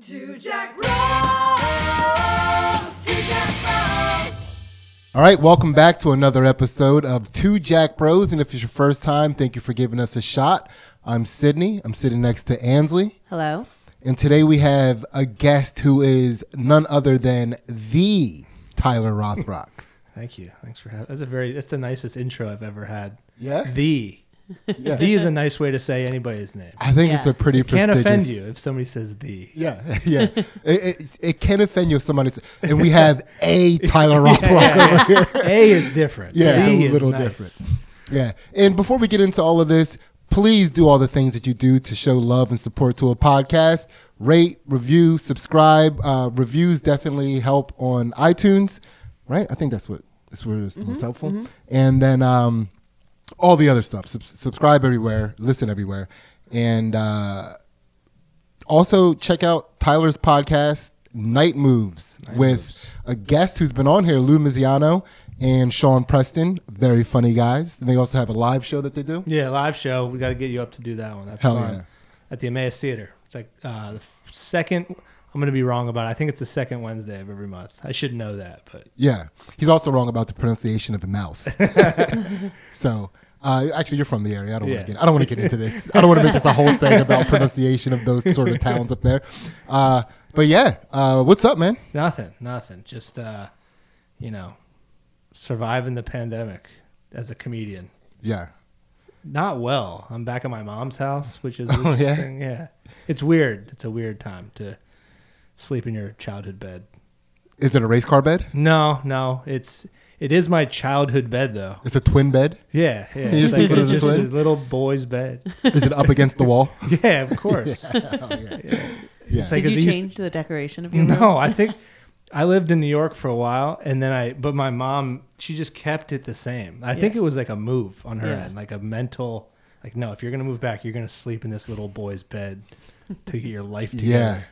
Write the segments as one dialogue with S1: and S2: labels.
S1: Two Jack Bros. Two Jack Bros.
S2: All right, welcome back to another episode of Two Jack Bros. And if it's your first time, thank you for giving us a shot. I'm Sydney. I'm sitting next to Ansley.
S3: Hello.
S2: And today we have a guest who is none other than the Tyler Rothrock.
S4: Thank you. Thanks for having. That's a very. That's the nicest intro I've ever had.
S2: Yeah?
S4: The.
S2: Yeah.
S4: The is a nice way to say anybody's name.
S2: I think it's a pretty
S4: Can't offend you if somebody says the.
S2: Yeah, yeah. it, it, it can offend you if somebody says, and we have a Tyler Rothrock over here.
S4: A is different.
S2: Yeah,
S4: the
S2: it's a
S4: is
S2: little
S4: nice.
S2: different. Yeah. And before we get into all of this, please do all the things that you do to show love and support to a podcast. Rate, review, subscribe. Uh, reviews definitely help on iTunes, right? I think that's what that's where it's most helpful. And then um, all the other stuff. Sub- subscribe everywhere, listen everywhere, and uh, also check out Tyler's podcast, Night Moves, with a guest who's been on here, Lou Miziano and Sean Preston. Very funny guys. And they also have a live show that they do.
S4: Yeah, live show. We got to get you up to do that one. That's
S2: Hell
S4: fun.
S2: yeah.
S4: At the Emmaus Theater. It's like uh, the second. I'm gonna be wrong about it. I think it's the second Wednesday of every month. I should know that, but
S2: Yeah. He's also wrong about the pronunciation of Emmaus. so. Uh, actually, you're from the area. I don't want to get. I don't want to get into this. I don't want to make this a whole thing about pronunciation of those sort of towns up there. Uh, but yeah, uh, what's up, man?
S4: nothing, nothing. Just uh, you know, surviving the pandemic as a comedian.
S2: Yeah,
S4: Not well. I'm back at my mom's house, which is
S2: Oh, yeah?
S4: interesting. yeah. It's weird. It's a weird time to sleep in your childhood bed.
S2: is it a race car bed?
S4: No, no. It's it is my childhood bed though.
S2: It's a twin bed.
S4: Yeah, yeah.
S2: You're
S4: It's like
S2: sleeping in a
S4: just
S2: twin?
S4: a little boy's bed.
S2: Is it up against the wall?
S4: Yeah, of course.
S2: Oh, yeah.
S4: Yeah.
S2: Yeah.
S4: Like
S3: Did you
S4: it used-
S3: change the decoration of your room?
S4: No, I think I lived in New York for a while, and then I. But my mom, she just kept it the same. I think it was like a move on her
S3: Yeah.
S4: end, like a mental. Like, no, if you're gonna move back, you're gonna sleep in this little boy's bed to get your life together.
S2: Yeah.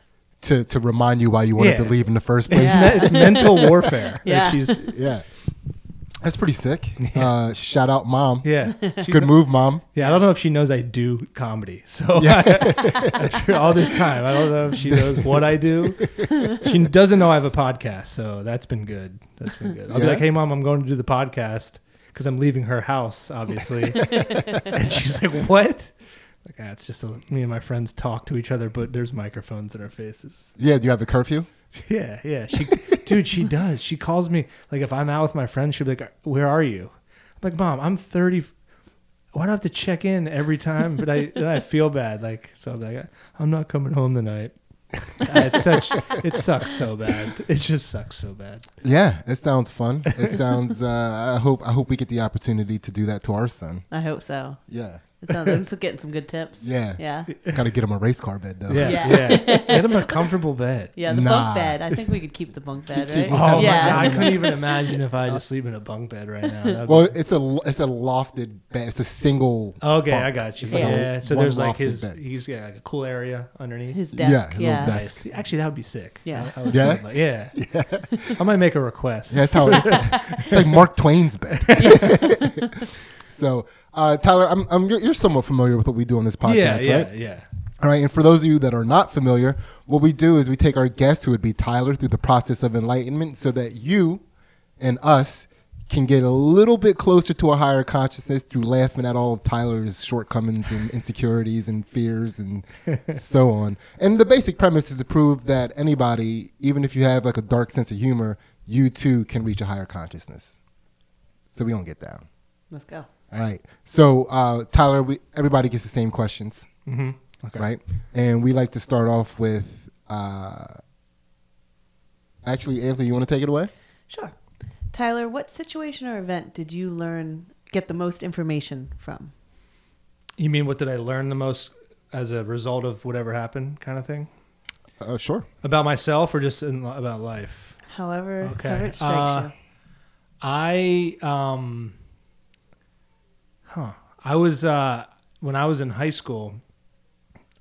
S2: To to remind you why you wanted
S4: Yeah.
S2: to leave in the first place.
S4: It's,
S3: Yeah.
S4: it's mental warfare. that
S3: Yeah.
S4: she's
S2: Yeah. That's pretty sick. Uh, shout out, mom.
S4: yeah.
S2: Good move, mom.
S4: Yeah, I don't know if she knows I do comedy. So
S2: Yeah.
S4: after all this time, I don't know if she knows what I do. She doesn't know I have a podcast, so that's been good. That's been good. I'll be like, "Hey, mom, I'm going to do the podcast because I'm leaving her house, obviously." and she's like, "What?" Like, ah, it's just a, me and my friends talk to each other, but there's microphones in our faces.
S2: Yeah, do you have a curfew?
S4: Yeah, yeah. She, dude, she does. She calls me like if I'm out with my friends, she'll be like, "Where are you?" I'm like, "Mom, I'm 30. Why do I have to check in every time?" But I then I feel bad. Like so, I'm like, "I'm not coming home tonight." it's such. It sucks so bad. It just sucks so bad.
S2: Yeah, it sounds fun. It sounds. Uh, I hope. I hope we get the opportunity to do that to our son.
S3: I hope so.
S2: Yeah.
S3: It sounds like we're getting some good tips.
S2: Yeah.
S3: Yeah.
S2: Got to get him a race car bed though.
S4: Yeah,
S3: Yeah.
S4: yeah. Get him a comfortable bed.
S3: Yeah, the
S2: Nah.
S3: bunk bed. I think we could keep the bunk bed, right?
S4: Oh
S3: yeah.
S4: my god, I couldn't even imagine if I had to uh, sleep in a bunk bed right now. That'd be-
S2: Well, it's a it's a lofted bed. It's a single.
S4: Okay,
S2: bunk.
S4: I got you.
S2: It's like a
S4: yeah, so
S2: one
S4: there's like
S2: lofted
S4: his
S2: bed.
S4: he's got like a cool area underneath.
S3: His
S2: Yeah,
S3: desk.
S2: a
S3: Yeah.
S2: desk.
S4: Nice. Actually, that would be sick.
S3: Yeah.
S4: I- I would
S2: Yeah?
S4: love that. yeah. I might make a request.
S2: That's how it's, it's like Mark Twain's bed. so, uh, Tyler, I'm, I'm you're, you're somewhat familiar with what we do on this podcast, right?
S4: yeah, yeah,
S2: right?
S4: yeah.
S2: All right, and for those of you that are not familiar, what we do is we take our guest, who would be Tyler, through the process of enlightenment so that you and us can get a little bit closer to a higher consciousness through laughing at all of Tyler's shortcomings and insecurities and fears and so on. And the basic premise is to prove that anybody, even if you have like a dark sense of humor, you too can reach a higher consciousness. So we don't get down.
S3: Let's go.
S2: All right. So uh, Tyler, we, everybody gets the same questions
S4: Mm-hmm. Okay.
S2: right? And we like to start off with. Uh, actually, Ansley, you want to take it away?
S3: Sure. Tyler, what situation or event did you learn, get the most information from?
S4: You mean what did I learn the most as a result of whatever happened, kind of thing?
S2: Uh, sure.
S4: About myself or just in, about life?
S3: However,
S4: Okay.
S3: however it strikes
S4: Uh, I um, huh? I was uh when I was in high school.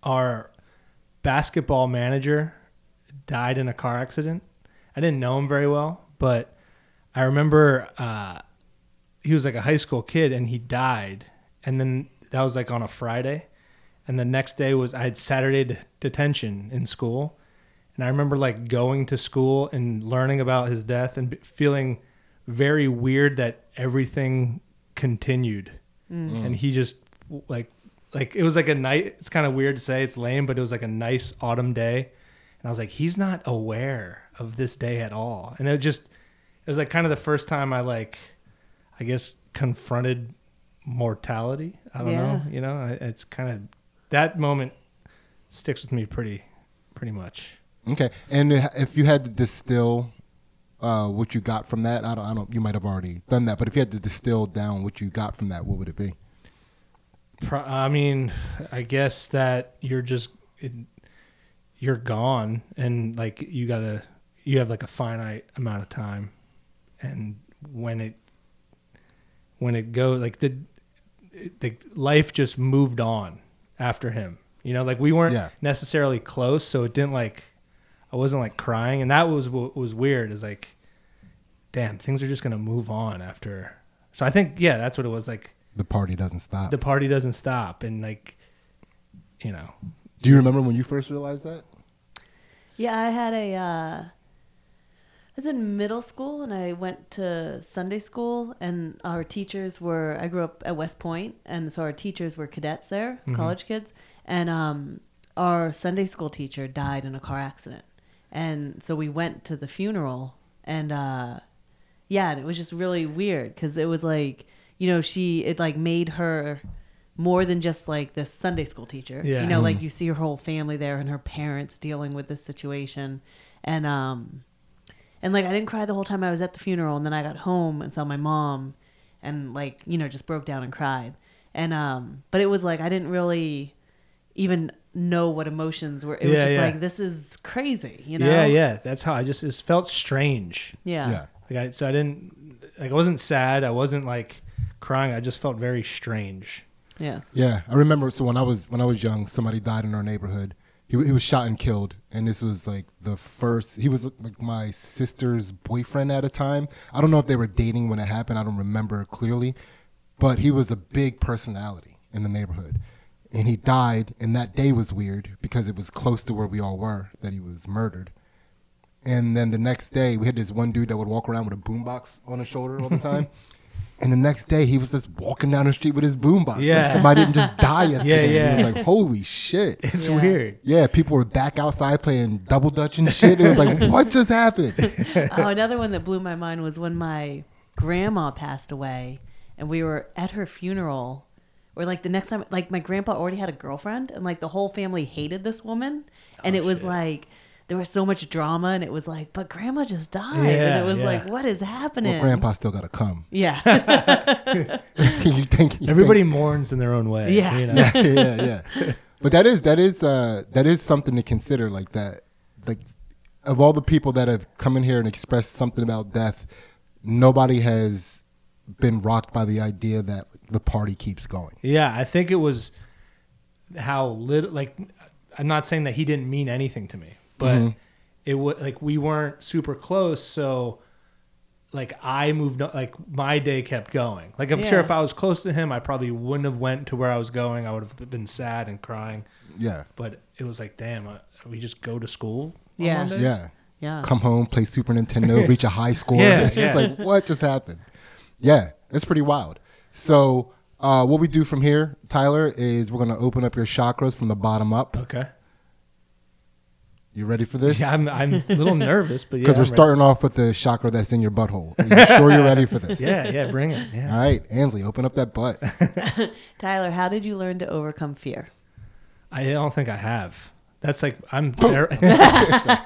S4: Our basketball manager died in a car accident. I didn't know him very well, but I remember uh, he was like a high school kid and he died. And then that was like on a Friday. And the next day was I had Saturday de- detention in school. And I remember like going to school and learning about his death and feeling very weird that everything continued. Mm. And he just like like it was like a night it's kind of weird to say it's lame, but it was like a nice autumn day. And I was like he's not aware of this day at all. And it just it was like kind of the first time I like I guess confronted mortality. I don't know, you know, it's kind of that moment sticks with me pretty pretty much.
S2: Okay, and if you had to distill uh, what you got from that, I don't, I don't. You might have already done that, but if you had to distill down what you got from that, what would it be?
S4: Pro- I mean, I guess that you're just it, you're gone, and like you gotta you have like a finite amount of time, and when it when it goes like the the life just moved on after him. You know, like we weren't
S2: Yeah.
S4: necessarily close, so it didn't like I wasn't like crying, and that was what was weird. Is like, damn, things are just gonna move on after. So I think yeah, that's what it was like
S2: The party doesn't stop.
S4: the party doesn't stop and like you know
S2: Do you remember when you first realized that?
S3: Yeah, I had a. Uh, I was in middle school and I went to Sunday school, and our teachers were. I grew up at West Point, and so our teachers were cadets there, college kids, and um, our Sunday school teacher died in a car accident, and so we went to the funeral, and uh, yeah, and it was just really weird because it was like you know she it like made her more than just like this Sunday school teacher.
S4: Yeah.
S3: You know, like you see her whole family there and her parents dealing with this situation. And um and like I didn't cry the whole time I was at the funeral and then I got home and saw my mom and like, you know, just broke down and cried. And um but it was like I didn't really even know what emotions were. It was just
S4: yeah.
S3: like this is crazy, you know?
S4: yeah yeah that's how i just it felt strange
S3: Yeah.
S2: Yeah.
S4: like i so i didn't like i wasn't sad i wasn't like crying i just felt very strange
S3: Yeah.
S2: Yeah, I remember. So when I was when I was young, somebody died in our neighborhood. He, he was shot and killed, and this was like the first. He was like my sister's boyfriend at a time. I don't know if they were dating when it happened. I don't remember clearly, but he was a big personality in the neighborhood, and he died. And that day was weird because it was close to where we all were that he was murdered. And then the next day, we had this one dude that would walk around with a boombox on his shoulder all the time. and the next day, he was just walking down the street with his boombox.
S4: Yeah.
S2: Like somebody didn't just die yesterday.
S4: yeah.
S2: It was like, holy shit.
S4: it's
S3: Yeah.
S4: weird
S2: Yeah, people were back outside playing double dutch and shit. It was like, what just happened?
S3: oh, another one that blew my mind was when my grandma passed away, and we were at her funeral. Or like the next time, like my grandpa already had a girlfriend, and like the whole family hated this woman, and
S4: Oh,
S3: it was
S4: shit.
S3: like there was so much drama, and it was like, but grandma just died, and it was
S4: yeah.
S3: like, what is happening?
S2: Well, grandpa still got to come.
S3: Yeah,
S2: you think you
S4: everybody
S2: think-
S4: mourns in their own way
S3: Yeah.
S4: you know?
S2: yeah, yeah, yeah. But that is that is uh that is something to consider. Like that, like of all the people that have come in here and expressed something about death, nobody has been rocked by the idea that the party keeps going.
S4: Yeah, I think it was how little. Like, I'm not saying that he didn't mean anything to me, but
S2: Mhm.
S4: it was like we weren't super close, so like I moved on. Like my day kept going. Like I'm sure if I was close to him, I probably wouldn't have went to where I was going. I would have been sad and crying.
S2: Yeah,
S4: But it was like, damn, uh, we just go to school.
S3: Yeah.
S2: Yeah.
S3: yeah.
S2: Come home, play Super Nintendo, reach a high score.
S4: Yeah,
S2: it's just like what just happened. Yeah, it's pretty wild. So. Uh, what we do from here, Tyler, is we're gonna open up your chakras from the bottom up.
S4: Okay.
S2: You ready for this?
S4: Yeah, I'm, I'm a little nervous, but yeah,
S2: Because
S4: I'm
S2: we're
S4: ready.
S2: starting off with the chakra that's in your butthole. Are you sure you're ready for this?
S4: Yeah, yeah, bring it. Yeah.
S2: All right, Ansley, open up that butt.
S3: Tyler, how did you learn to overcome fear?
S4: I don't think I have. That's like I'm ter-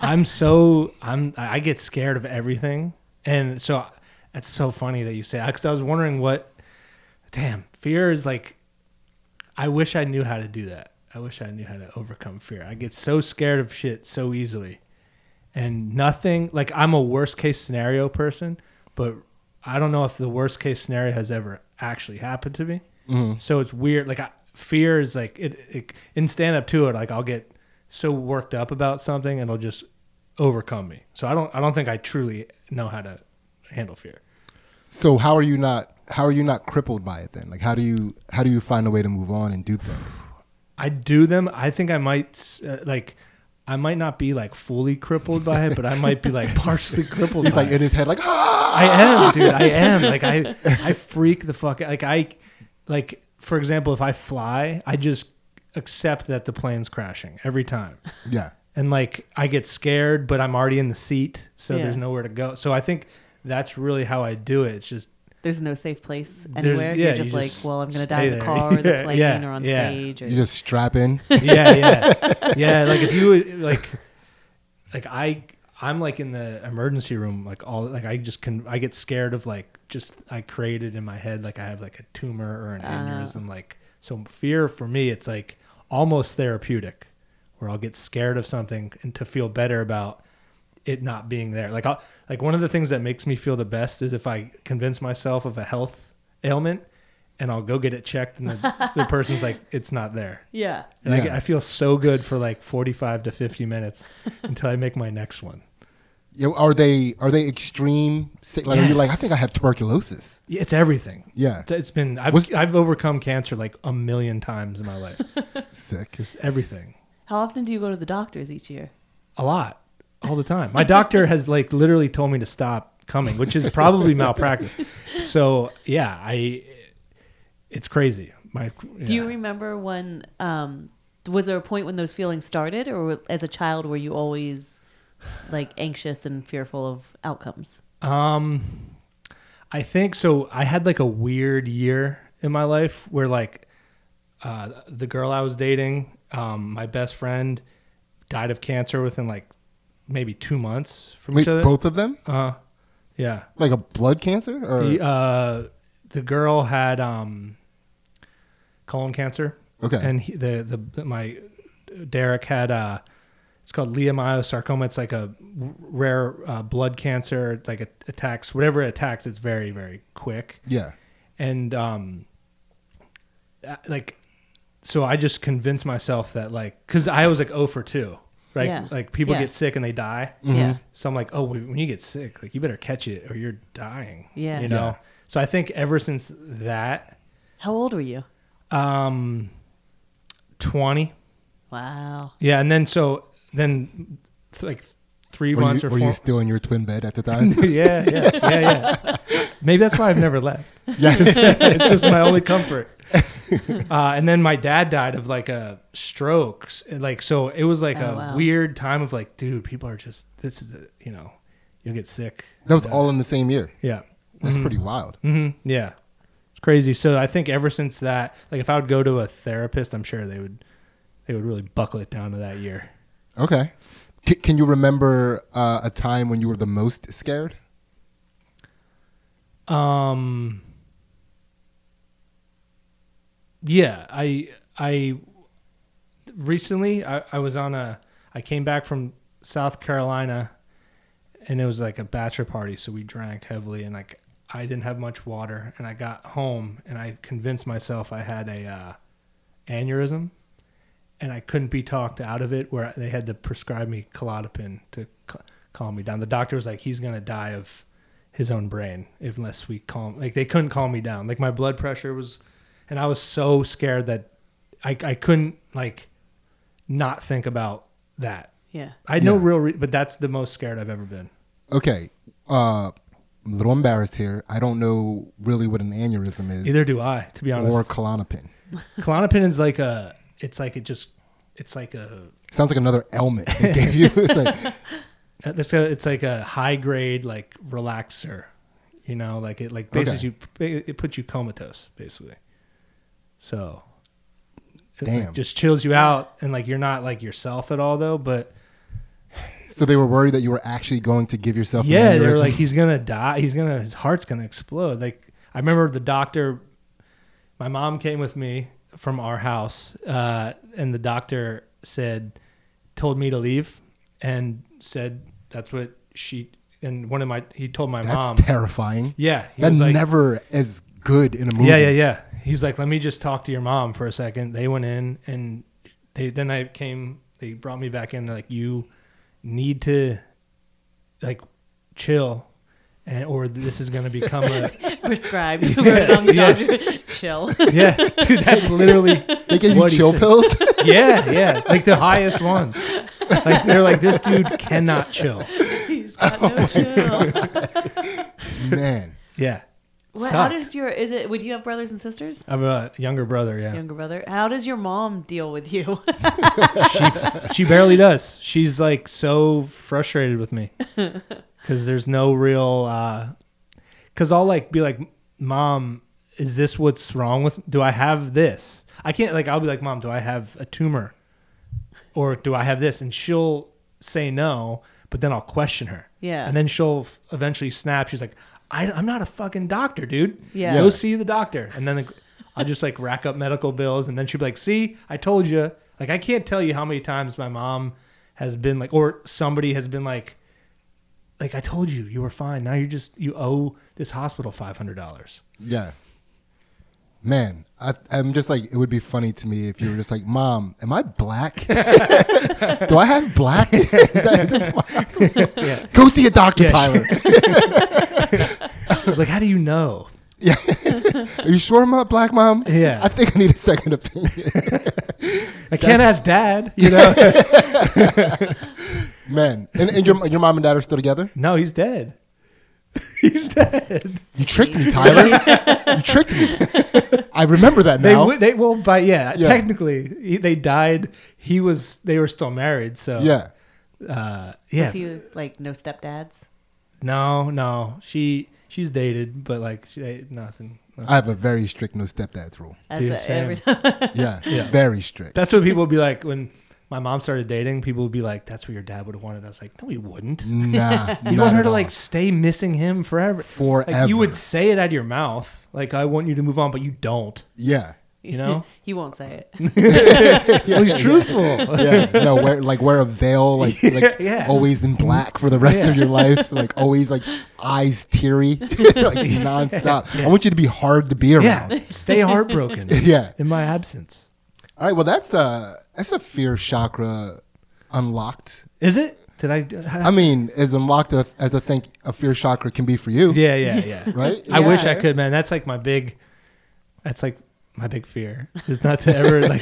S4: I'm so I'm I get scared of everything, and so it's so funny that you say because I was wondering what. Damn, fear is like. I wish I knew how to do that. I wish I knew how to overcome fear. I get so scared of shit so easily, and nothing like I'm a worst case scenario person, but I don't know if the worst case scenario has ever actually happened to me. Mm-hmm. So it's weird. Like I, fear is like it, it in stand up to it. Like I'll get so worked up about something and it'll just overcome me. So I don't I don't think I truly know how to handle fear.
S2: So how are you not how are you not crippled by it then? Like how do you how do you find a way to move on and do things?
S4: I do them. I think I might uh, like I might not be like fully crippled by it, but I might be like partially crippled.
S2: He's
S4: by
S2: like
S4: it.
S2: in his head, like ah.
S4: I am, dude. I am. Like I, I freak the fuck. out. Like I, like for example, if I fly, I just accept that the plane's crashing every time,
S2: Yeah.
S4: and like I get scared, but I'm already in the seat, so
S3: Yeah.
S4: there's nowhere to go. So I think that's really how I do it. It's just
S3: There's no safe place anywhere.
S4: yeah,
S3: You're just
S4: you
S3: like,
S4: just
S3: well, I'm gonna die in the
S4: there.
S3: car or the plane
S4: yeah,
S3: or on
S4: yeah.
S3: stage. Or,
S2: You just strap in.
S4: yeah, yeah, yeah. Like if you would like, like I, I'm like in the emergency room, like all, like I just can, I get scared of like just I created in my head like I have like a tumor or an
S3: Ah.
S4: aneurysm. Like so, fear for me, it's like almost therapeutic, where I'll get scared of something and to feel better about it not being there. Like I'll, like one of the things that makes me feel the best is if I convince myself of a health ailment. And I'll go get it checked, and the, the person's like, "It's not there."
S3: yeah.
S4: And I,
S2: Yeah.
S4: get, I feel so good for like 45 to 50 minutes until I make my next one.
S2: Yeah, Are they are they extreme? sick? Like are you like I think I have tuberculosis?
S4: Yeah, It's everything.
S2: Yeah,
S4: It's- It's been, I've,
S2: Was-
S4: I've overcome cancer like a million times in my life.
S2: sick.
S4: Just everything.
S3: How often do you go to the doctors each year?
S4: A lot. All the time. My doctor has like literally told me to stop coming, which is probably malpractice. So yeah, I, it's crazy. My,
S3: Do you remember when? Um, was there a point when those feelings started, or as a child were you always like anxious and fearful of outcomes?
S4: Um, I think so. I had like a weird year in my life where like uh, the girl I was dating, um, my best friend, died of cancer within like maybe two months from
S2: Wait,
S4: each other.
S2: both of them?
S4: Uh, yeah.
S2: Like a blood cancer or
S4: The, uh, the girl had um, colon cancer,
S2: okay?
S4: and he, the, the the my Derek had uh, it's called leiomyosarcoma. It's like a rare uh, blood cancer. Like it attacks whatever it attacks. It's very very quick,
S2: yeah,
S4: and um, uh, like so I just convinced myself that like because I was like 0 for two. Right,
S3: Yeah.
S4: like people
S3: Yeah.
S4: get sick and they die.
S3: Yeah.
S4: So I'm like, oh, when you get sick, like you better catch it or you're dying.
S3: Yeah.
S4: You know.
S2: Yeah.
S4: So I think ever since that,
S3: How old were you?
S4: um, twenty,
S3: Wow.
S4: yeah, and then so then th- like three
S2: were
S4: months
S2: you,
S4: or
S2: were
S4: four.
S2: you still in your twin bed at the time?
S4: yeah, yeah, yeah, yeah. Maybe that's why I've never left.
S2: Yeah,
S4: it's just my only comfort. Uh, and then my dad died of like a stroke. Like so, it was like
S3: Oh,
S4: a
S3: wow.
S4: weird time of like, dude, people are just this is a, you know, you'll get sick.
S2: that was
S4: Yeah.
S2: all in the same year.
S4: Yeah.
S2: That's
S4: Mhm.
S2: pretty wild.
S4: hmm Yeah, it's crazy. So I think ever since that, like if I would go to a therapist, I'm sure they would they would really buckle it down to that year.
S2: Okay, C- can you remember uh, a time when you were the most scared?
S4: Um. Yeah, I I recently I, I was on a I came back from South Carolina, and it was like a bachelor party, so we drank heavily, and like I didn't have much water, and I got home and I convinced myself I had a uh, aneurysm, and I couldn't be talked out of it. Where they had to prescribe me Klonopin to c- calm me down. The doctor was like, he's gonna die of his own brain unless we calm. Like they couldn't calm me down. Like my blood pressure was, and I was so scared that I I couldn't like not think about that.
S3: Yeah.
S4: I had no
S2: Yeah.
S4: real, re- but that's the most scared I've ever been.
S2: Okay, uh, I'm a little embarrassed here. I don't know really what an aneurysm is.
S4: Neither do I, to be honest.
S2: or Klonopin.
S4: Klonopin is like a, it's like it just, it's like a,
S2: Sounds like another ailment they gave you. It's like
S4: it's a, it's like a high grade like relaxer, you know, like it like basically you, it puts you comatose basically. So, it like,
S2: Damn.
S4: just chills you out and like you're not like yourself at all though. But
S2: so they were worried that you were actually going to give yourself.
S4: yeah, they were
S2: aneurysm?
S4: like he's gonna die. He's gonna his heart's gonna explode. Like I remember the doctor. My mom came with me from our house, uh, and the doctor said, told me to leave, and said that's what she and one of my he told my
S2: That's
S4: mom.
S2: That's terrifying.
S4: yeah, he
S2: That
S4: was like,
S2: never is good in a movie.
S4: yeah, yeah, yeah. He was like, let me just talk to your mom for a second. They went in and they then I came. They brought me back in. They're like, you need to like chill, and or this is going to become a
S3: Prescribed. You wrote on the
S4: Yeah.
S3: Chill.
S4: yeah, dude. That's literally
S2: They gave you
S4: what he
S2: chill
S4: said.
S2: pills.
S4: Yeah, yeah, like the highest ones. Like they're like, this dude cannot chill.
S3: He's got
S2: Oh
S3: no chill.
S2: Man,
S4: Yeah.
S3: What, how does your is it? Would you have brothers and sisters?
S4: I have a younger brother. Yeah.
S3: Younger brother. How does your mom deal with you?
S4: she she barely does. She's like so frustrated with me because there's no real. Uh, because I'll like be like, "Mom, is this what's wrong with? Do I have this? I can't like. I'll be like, "Mom, do I have a tumor, or do I have this?" And she'll say no, but then I'll question her.
S3: Yeah.
S4: And then she'll eventually snap. She's like, I, "I'm not a fucking doctor, dude.
S3: Yeah.
S4: Go see the doctor." And then. The, I'll just like rack up medical bills, and then she'd be like, "See, I told you." Like, I can't tell you how many times my mom has been like, or somebody has been like, "Like, I told you, you were fine. Now you just you owe this hospital five hundred dollars."
S2: yeah. Man, I, I'm just like, it would be funny to me if you were just like, Mom, am I black? Do I have black? is that, is possible?
S4: Yeah.
S2: Go see a doctor,
S4: Yeah,
S2: Tyler.
S4: like, how do you know?
S2: Yeah. Are you sure I'm not black, Mom?
S4: Yeah.
S2: I think I need a second opinion.
S4: I can't ask dad. You know?
S2: Man, and, and your, your mom and dad are still together?
S4: no, he's dead. he's dead.
S2: You tricked me, Tyler. you tricked me. I remember that
S4: They
S2: now.
S4: w- they well, by yeah,
S2: Yeah.
S4: technically he, they died. He was they were still married. So
S2: yeah.
S4: Uh, yeah.
S3: he like no stepdads?
S4: No, no. She she's dated, but like she nothing.
S2: I have a very strict no stepdads rule.
S3: That's
S4: Dude,
S3: it,
S4: same.
S3: every time.
S2: Yeah,
S4: Yeah.
S2: very strict.
S4: That's what people would be like when my mom started dating. People would be like, "That's what your dad would have wanted." I was like, "No, he wouldn't."
S2: Nah,
S4: You
S2: not
S4: want her
S2: at
S4: to
S2: all.
S4: like stay missing him forever.
S2: forever.
S4: Like you would say it out of your mouth, like I want you to move on, but you don't.
S2: yeah,
S4: You know?
S3: he won't say it.
S4: well, he's truthful.
S2: yeah. No, wear like wear a veil, like like
S4: yeah.
S2: always in black for the rest of your life, like always like eyes teary, like nonstop. I want you to be hard to be around.
S4: yeah, stay heartbroken.
S2: Yeah.
S4: in my absence.
S2: All right. Well, that's a that's a fear chakra unlocked.
S4: Is it? Did I?
S2: I mean, as unlocked as, as I think a fear chakra can be for you.
S4: yeah, yeah, yeah.
S2: Right.
S4: I wish I could, man. That's like my big. That's like my big fear is not to ever like.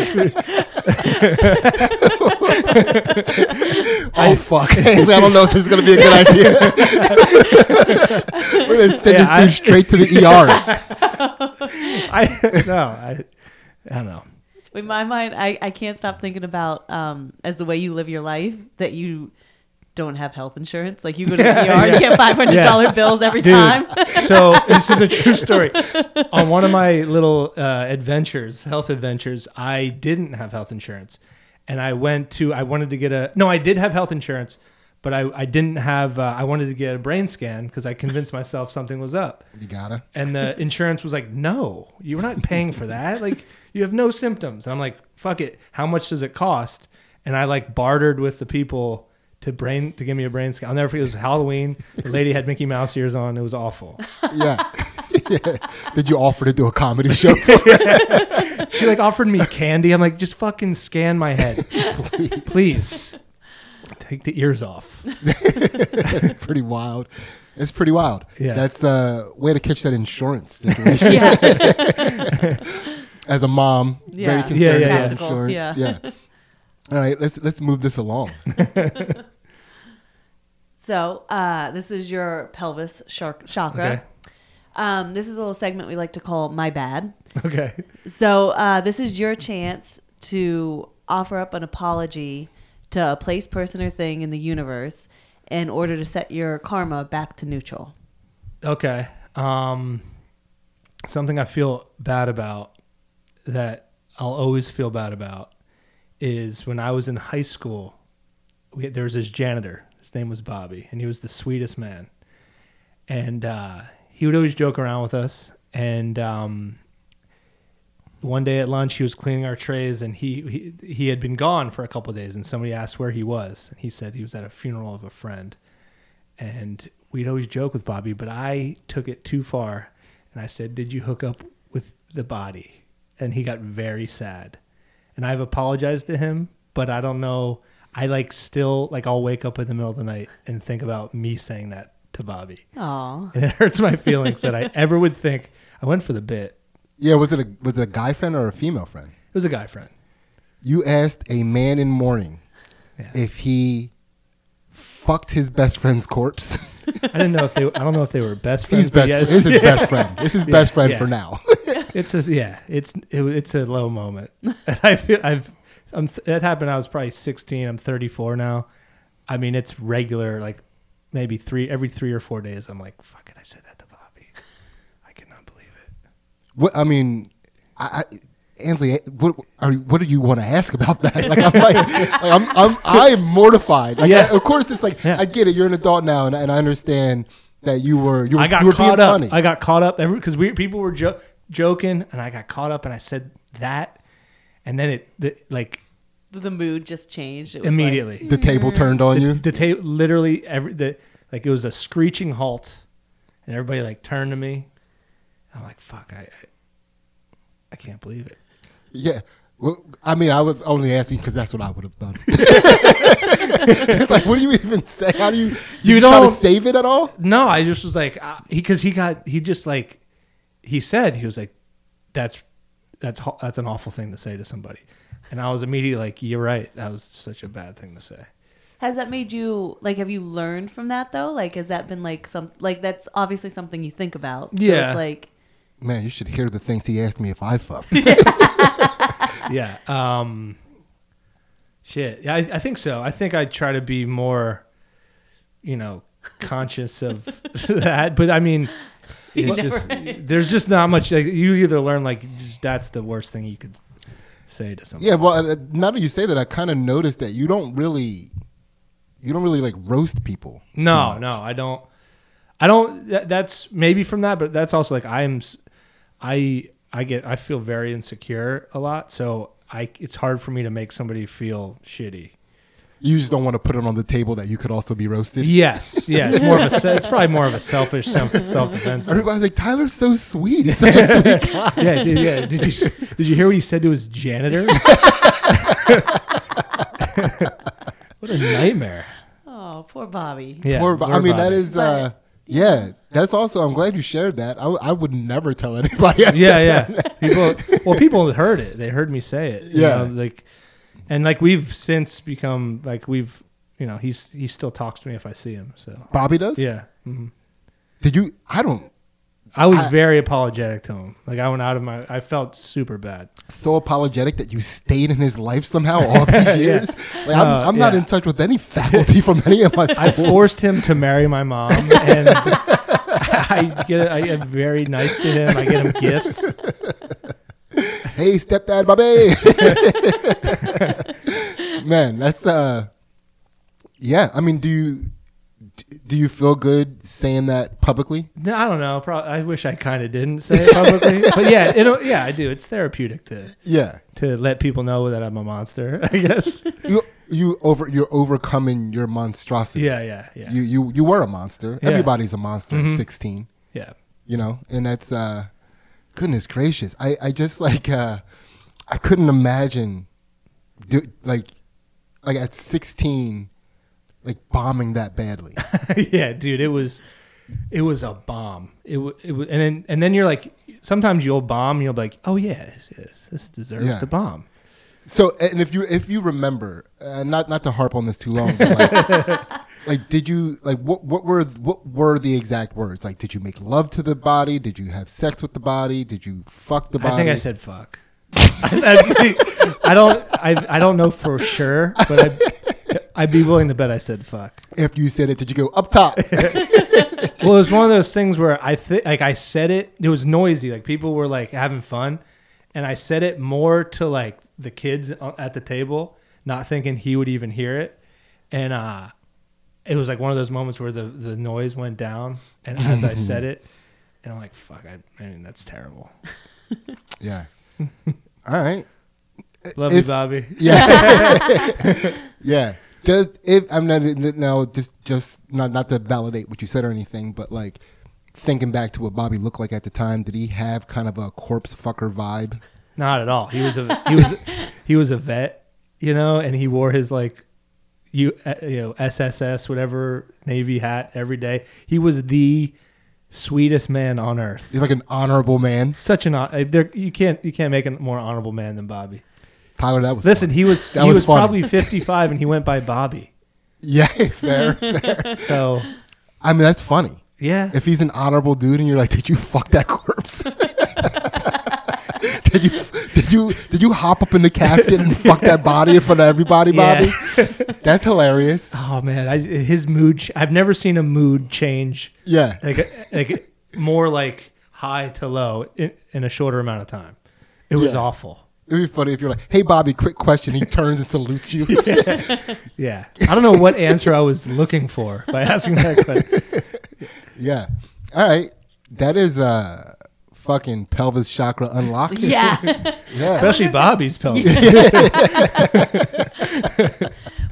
S2: Oh fuck! I don't know if this is gonna be a good idea. We're gonna send
S4: Yeah,
S2: this
S4: I-
S2: dude straight to the ER.
S4: I no, I, I don't know.
S3: In my mind, I, I can't stop thinking about um as the way you live your life that you don't have health insurance. Like you go to the ER, you get five hundred dollar bills every
S4: Dude,
S3: time.
S4: so this is a true story. On one of my little uh, adventures, health adventures, I didn't have health insurance, and I went to. I wanted to get a. No, I did have health insurance, but I I didn't have. Uh, I wanted to get a brain scan because I convinced myself something was up,
S2: You gotta.
S4: and the insurance was like, "No, you're not paying for that. Like you have no symptoms." And I'm like, "Fuck it. How much does it cost?" And I like bartered with the people. To brain to give me a brain scan. I'll never forget. It was Halloween. The lady had Mickey Mouse ears on. It was awful.
S2: Yeah. yeah. Did you offer to do a comedy show? For
S4: She like offered me candy. I'm like, just fucking scan my head,
S2: Please.
S4: please. Take the ears off.
S2: It's pretty wild. It's pretty wild.
S4: Yeah.
S2: That's a way to catch that insurance situation.
S3: yeah.
S2: As a mom, very concerned
S4: Yeah, yeah,
S2: about
S4: yeah.
S2: Insurance.
S3: yeah.
S2: Yeah. All right, let's let's move this along.
S3: So uh, this is your pelvis shark chakra.
S4: Okay.
S3: Um, this is a little segment we like to call "My Bad."
S4: Okay.
S3: So uh, this is your chance to offer up an apology to a place, person, or thing in the universe in order to set your karma back to neutral.
S4: Okay. Um, something I feel bad about that I'll always feel bad about is when I was in high school. We, there was this janitor. His name was Bobby, and he was the sweetest man. And uh, he would always joke around with us. And um, one day at lunch, he was cleaning our trays, and he he, he had been gone for a couple of days. And somebody asked where he was, and he said he was at a funeral of a friend and we'd always joke with Bobby, but I took it too far, and I said, "Did you hook up with the body?" And he got very sad, and I've apologized to him, but I don't know. I like still like I'll wake up in the middle of the night and think about me saying that to Bobby,
S3: Aw.
S4: and it hurts my feelings that I ever would think I went for the bit.
S2: Yeah, was it a was it a guy friend or a female friend?
S4: It was a guy friend.
S2: You asked a man in mourning
S4: Yeah.
S2: if he fucked his best friend's corpse.
S4: I didn't know if they. I don't know if they were best friends.
S2: He's best.
S4: yes.
S2: This is his best friend. This is best friend
S4: yeah.
S2: for now.
S4: It's a yeah. It's it, it's a low moment. And I feel I've I'm it happened. I was probably 16. I'm 34 now. I mean, it's regular. Like maybe three every three or four days. I'm like, fuck it. I said that to Bobby. I cannot believe it.
S2: What I mean, I, I Ansley, what are what do you want to ask about that? Like I'm like, like I'm I'm I'm mortified. Like
S4: Yeah.
S2: I- of course it's like
S4: Yeah.
S2: I get it. You're an adult now, and, and I understand that you were you were,
S4: I got
S2: you were being
S4: caught up.
S2: funny.
S4: I got caught up because we people were jo- joking, and I got caught up, and I said that, and then it the, like
S3: The mood just changed. It was
S4: immediately.
S2: the table turned on
S4: the,
S2: you.
S4: the ta- literally every the like it was a screeching halt, and everybody like turned to me. I'm like, fuck, I, I, I can't believe it.
S2: Yeah. Well, I mean, I was only asking because that's what I would have done. it's like, what do you even say? How do you
S4: You
S2: you try to
S4: don't-
S2: save it at all?
S4: No, I just was like, uh, he because he got he just like he said he was like, that's that's that's an awful thing to say to somebody, and I was immediately like, you're right, that was such a bad thing to say.
S3: Has that made you like? Have you learned from that though? Like, has that been like some like that's obviously something you think about? So
S4: Yeah.
S3: it's like
S2: Man, you should hear the things he asked me if I fucked.
S4: yeah. Um. Shit. Yeah, I, I think so. I think I try to be more, you know, conscious of that. But I mean, it's
S3: never-
S4: just there's just not much. Like, you either learn like just, that's the worst thing you could say to someone.
S2: yeah, well, uh, now that you say that, I kind of noticed that you don't really, you don't really like roast people.
S4: No, no, I don't. I don't. That's maybe from that, but that's also like I am. s- I I get. I feel very insecure a lot, so I. It's hard for me to make somebody feel shitty.
S2: You just don't want to put it on the table that you could also be roasted.
S4: Yes, yeah. It's more of a. It's probably more of a selfish self self defense.
S2: Everybody's like, Tyler's so sweet. He's such a sweet guy.
S4: Yeah, did, yeah. Did you did you hear what he said to his janitor? what a nightmare.
S3: oh, poor Bobby.
S4: Yeah,
S2: Poor Bo- I mean, that
S4: Bobby.
S2: is, uh, yeah, that's also, I'm glad you shared that. I, w- I would never tell anybody. I
S4: yeah, yeah.
S2: that.
S4: People, well, people heard it. They heard me say it. you
S2: Yeah.
S4: know, like, and like we've since become like we've, you know, he's he still talks to me if I see him. So
S2: Bobby does?
S4: yeah, hmm
S2: Did you, I don't,
S4: I was
S2: I-
S4: very apologetic to him. Like I went out of my, I felt super bad.
S2: so apologetic that you stayed in his life somehow all these
S4: Yeah.
S2: years. Like, I'm,
S4: Uh,
S2: I'm not
S4: yeah.
S2: in touch with any faculty from any of my schools.
S4: I forced him to marry my mom, and I get, I am very nice to him. I get him gifts.
S2: hey, stepdad, Bobby. Man, that's, uh, yeah. I mean, do you, do you feel good saying that publicly?
S4: No, I don't know. Probably, I wish I kind of didn't say it publicly, but yeah, it, yeah, I do. It's therapeutic to
S2: Yeah.
S4: to let people know that I'm a monster. I guess.
S2: You, you over, you're overcoming your monstrosity.
S4: Yeah, yeah, yeah,
S2: You, you, you were a monster.
S4: Yeah.
S2: Everybody's a monster at
S4: Mhm.
S2: 16.
S4: yeah.
S2: you know and that's uh goodness gracious i i just like uh i couldn't imagine do, like like at 16 like bombing that badly
S4: yeah, dude, it was it was a bomb. It was, it was, and then and then you're like, sometimes you'll bomb, you'll be like, oh yeah, yes, this deserves
S2: Yeah.
S4: to bomb.
S2: so and if you if you remember uh, not not to harp on this too long but like, like did you like what what were what were the exact words like did you make love to the body did you have sex with the body did you fuck the body
S4: I think I said fuck. I, I don't I, I don't know for sure, but I'd, I'd be willing to bet I said fuck.
S2: after you said it did you go up top
S4: Well, it was one of those things where I think like I said it. It was noisy. Like people were like having fun, and I said it more to like the kids at the table, not thinking he would even hear it. And uh, it was like one of those moments where the the noise went down, and as I said it, and I'm like, "Fuck! I, I mean, that's terrible."
S2: yeah all right
S4: Love
S2: If-
S4: you, Bobby.
S2: Yeah. yeah. Does if I'm not now just just not not to validate what you said or anything, but like thinking back to what Bobby looked like at the time, did he have kind of a corpse fucker vibe?
S4: Not at all. He was a he was he was a vet, you know, and he wore his like you uh, you know SSS whatever Navy hat every day. He was the sweetest man on earth.
S2: He's like an honorable man.
S4: Such an uh, there you can't you can't make a more honorable man than Bobby.
S2: Tyler, that was
S4: Listen,
S2: funny.
S4: he was
S2: That
S4: he
S2: was
S4: was, probably 55 and he went by Bobby.
S2: yeah, fair, fair.
S4: So
S2: I mean, that's funny.
S4: yeah,
S2: If he's an honorable dude, and you're like, did you fuck that corpse? did you did you did you hop up in the casket and fuck that body in front of everybody,
S4: Yeah.
S2: Bobby? That's hilarious.
S4: oh man, I, his mood. ch- I've never seen a mood change
S2: Yeah,
S4: like like more like high to low in, in a shorter amount of time. It was
S2: Yeah.
S4: awful.
S2: It'd be funny if you're like, "Hey, Bobby, quick question." He turns and salutes you.
S4: Yeah, I don't know what answer I was looking for by asking that question.
S2: yeah. All right, that is uh fucking pelvis chakra unlocked.
S3: Yeah.
S2: Yeah.
S4: Especially Bobby's pelvis.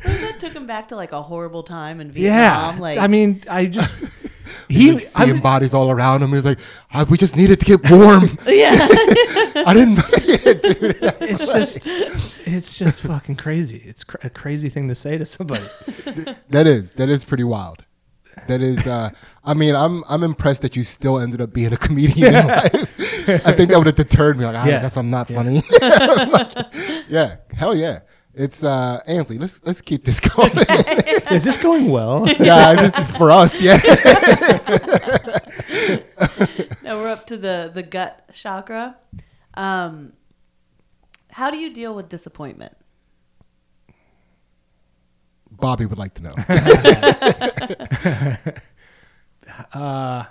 S3: that took him back to like a horrible time in Vietnam.
S4: Yeah,
S3: Vietnam. Like,
S4: I mean, I just
S2: He's
S4: he.
S2: like seeing
S4: mean-
S2: bodies all around him. He's like, "Ah, "We just needed to get warm."
S3: yeah.
S2: I didn't. yeah, dude.
S4: it's just it's just fucking crazy. It's cr- a crazy thing to say to somebody.
S2: That is that is pretty wild. That is. uh I mean, I'm I'm impressed that you still ended up being a comedian in life. I think that would have deterred me. Like, I
S4: Yeah.
S2: guess I'm not
S4: Yeah.
S2: funny. yeah, hell yeah. It's uh Ansley. Let's let's keep this going.
S4: Is this going well?
S2: yeah, this is for us. Yeah.
S3: now we're up to the the gut chakra. Um, how do you deal with disappointment?
S2: Bobby would like to know.
S4: Uh,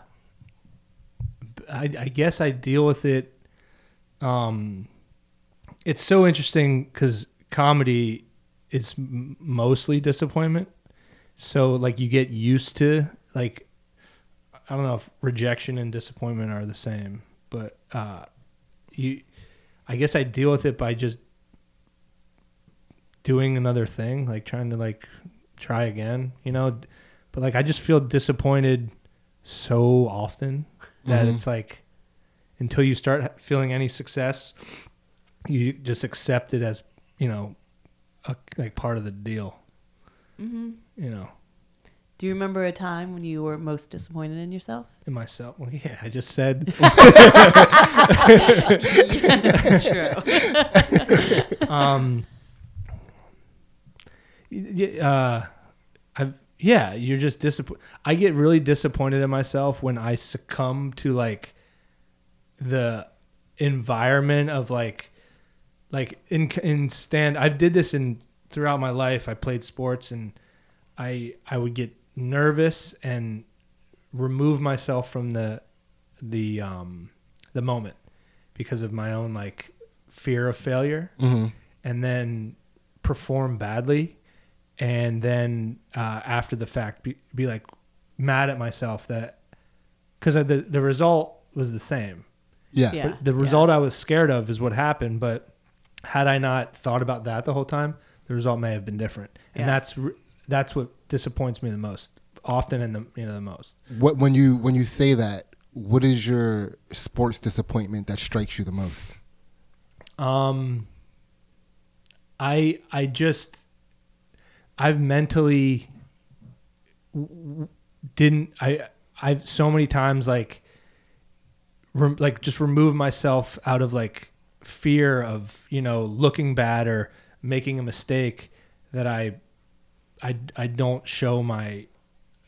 S4: I, I guess I deal with it. Um, it's so interesting because comedy is m- mostly disappointment. So like you get used to like I don't know if rejection and disappointment are the same, but uh, you I guess I deal with it by just doing another thing, like trying to like try again, you know. But like I just feel disappointed so often that
S2: Mhm.
S4: it's like until you start feeling any success, you just accept it as you know, a, like part of the deal.
S3: Mm-hmm.
S4: You know,
S3: Do you remember a time when you were most disappointed in yourself?
S4: in myself. Well, yeah, I just said.
S3: True.
S4: um, uh, I've yeah, you're just disappointed. I get really disappointed in myself when I succumb to like the environment of like like in in stand. I did this in throughout my life. I played sports and I I would get nervous and remove myself from the the um the moment because of my own like fear of failure
S2: hmm
S4: and then perform badly and then uh, after the fact be, be like mad at myself that because the, the result was the same
S2: Yeah.
S3: Yeah.
S4: but the result i was scared of is what happened but had i not thought about that the whole time the result may have been different and
S3: Yeah.
S4: that's that's what disappoints me the most often and the you know the most
S2: What when you when you say that, what is your sports disappointment that strikes you the most?
S4: Um, I I just I've mentally w- w- didn't I I've so many times like rem, like just remove myself out of like fear of you know looking bad or making a mistake that I I I don't show my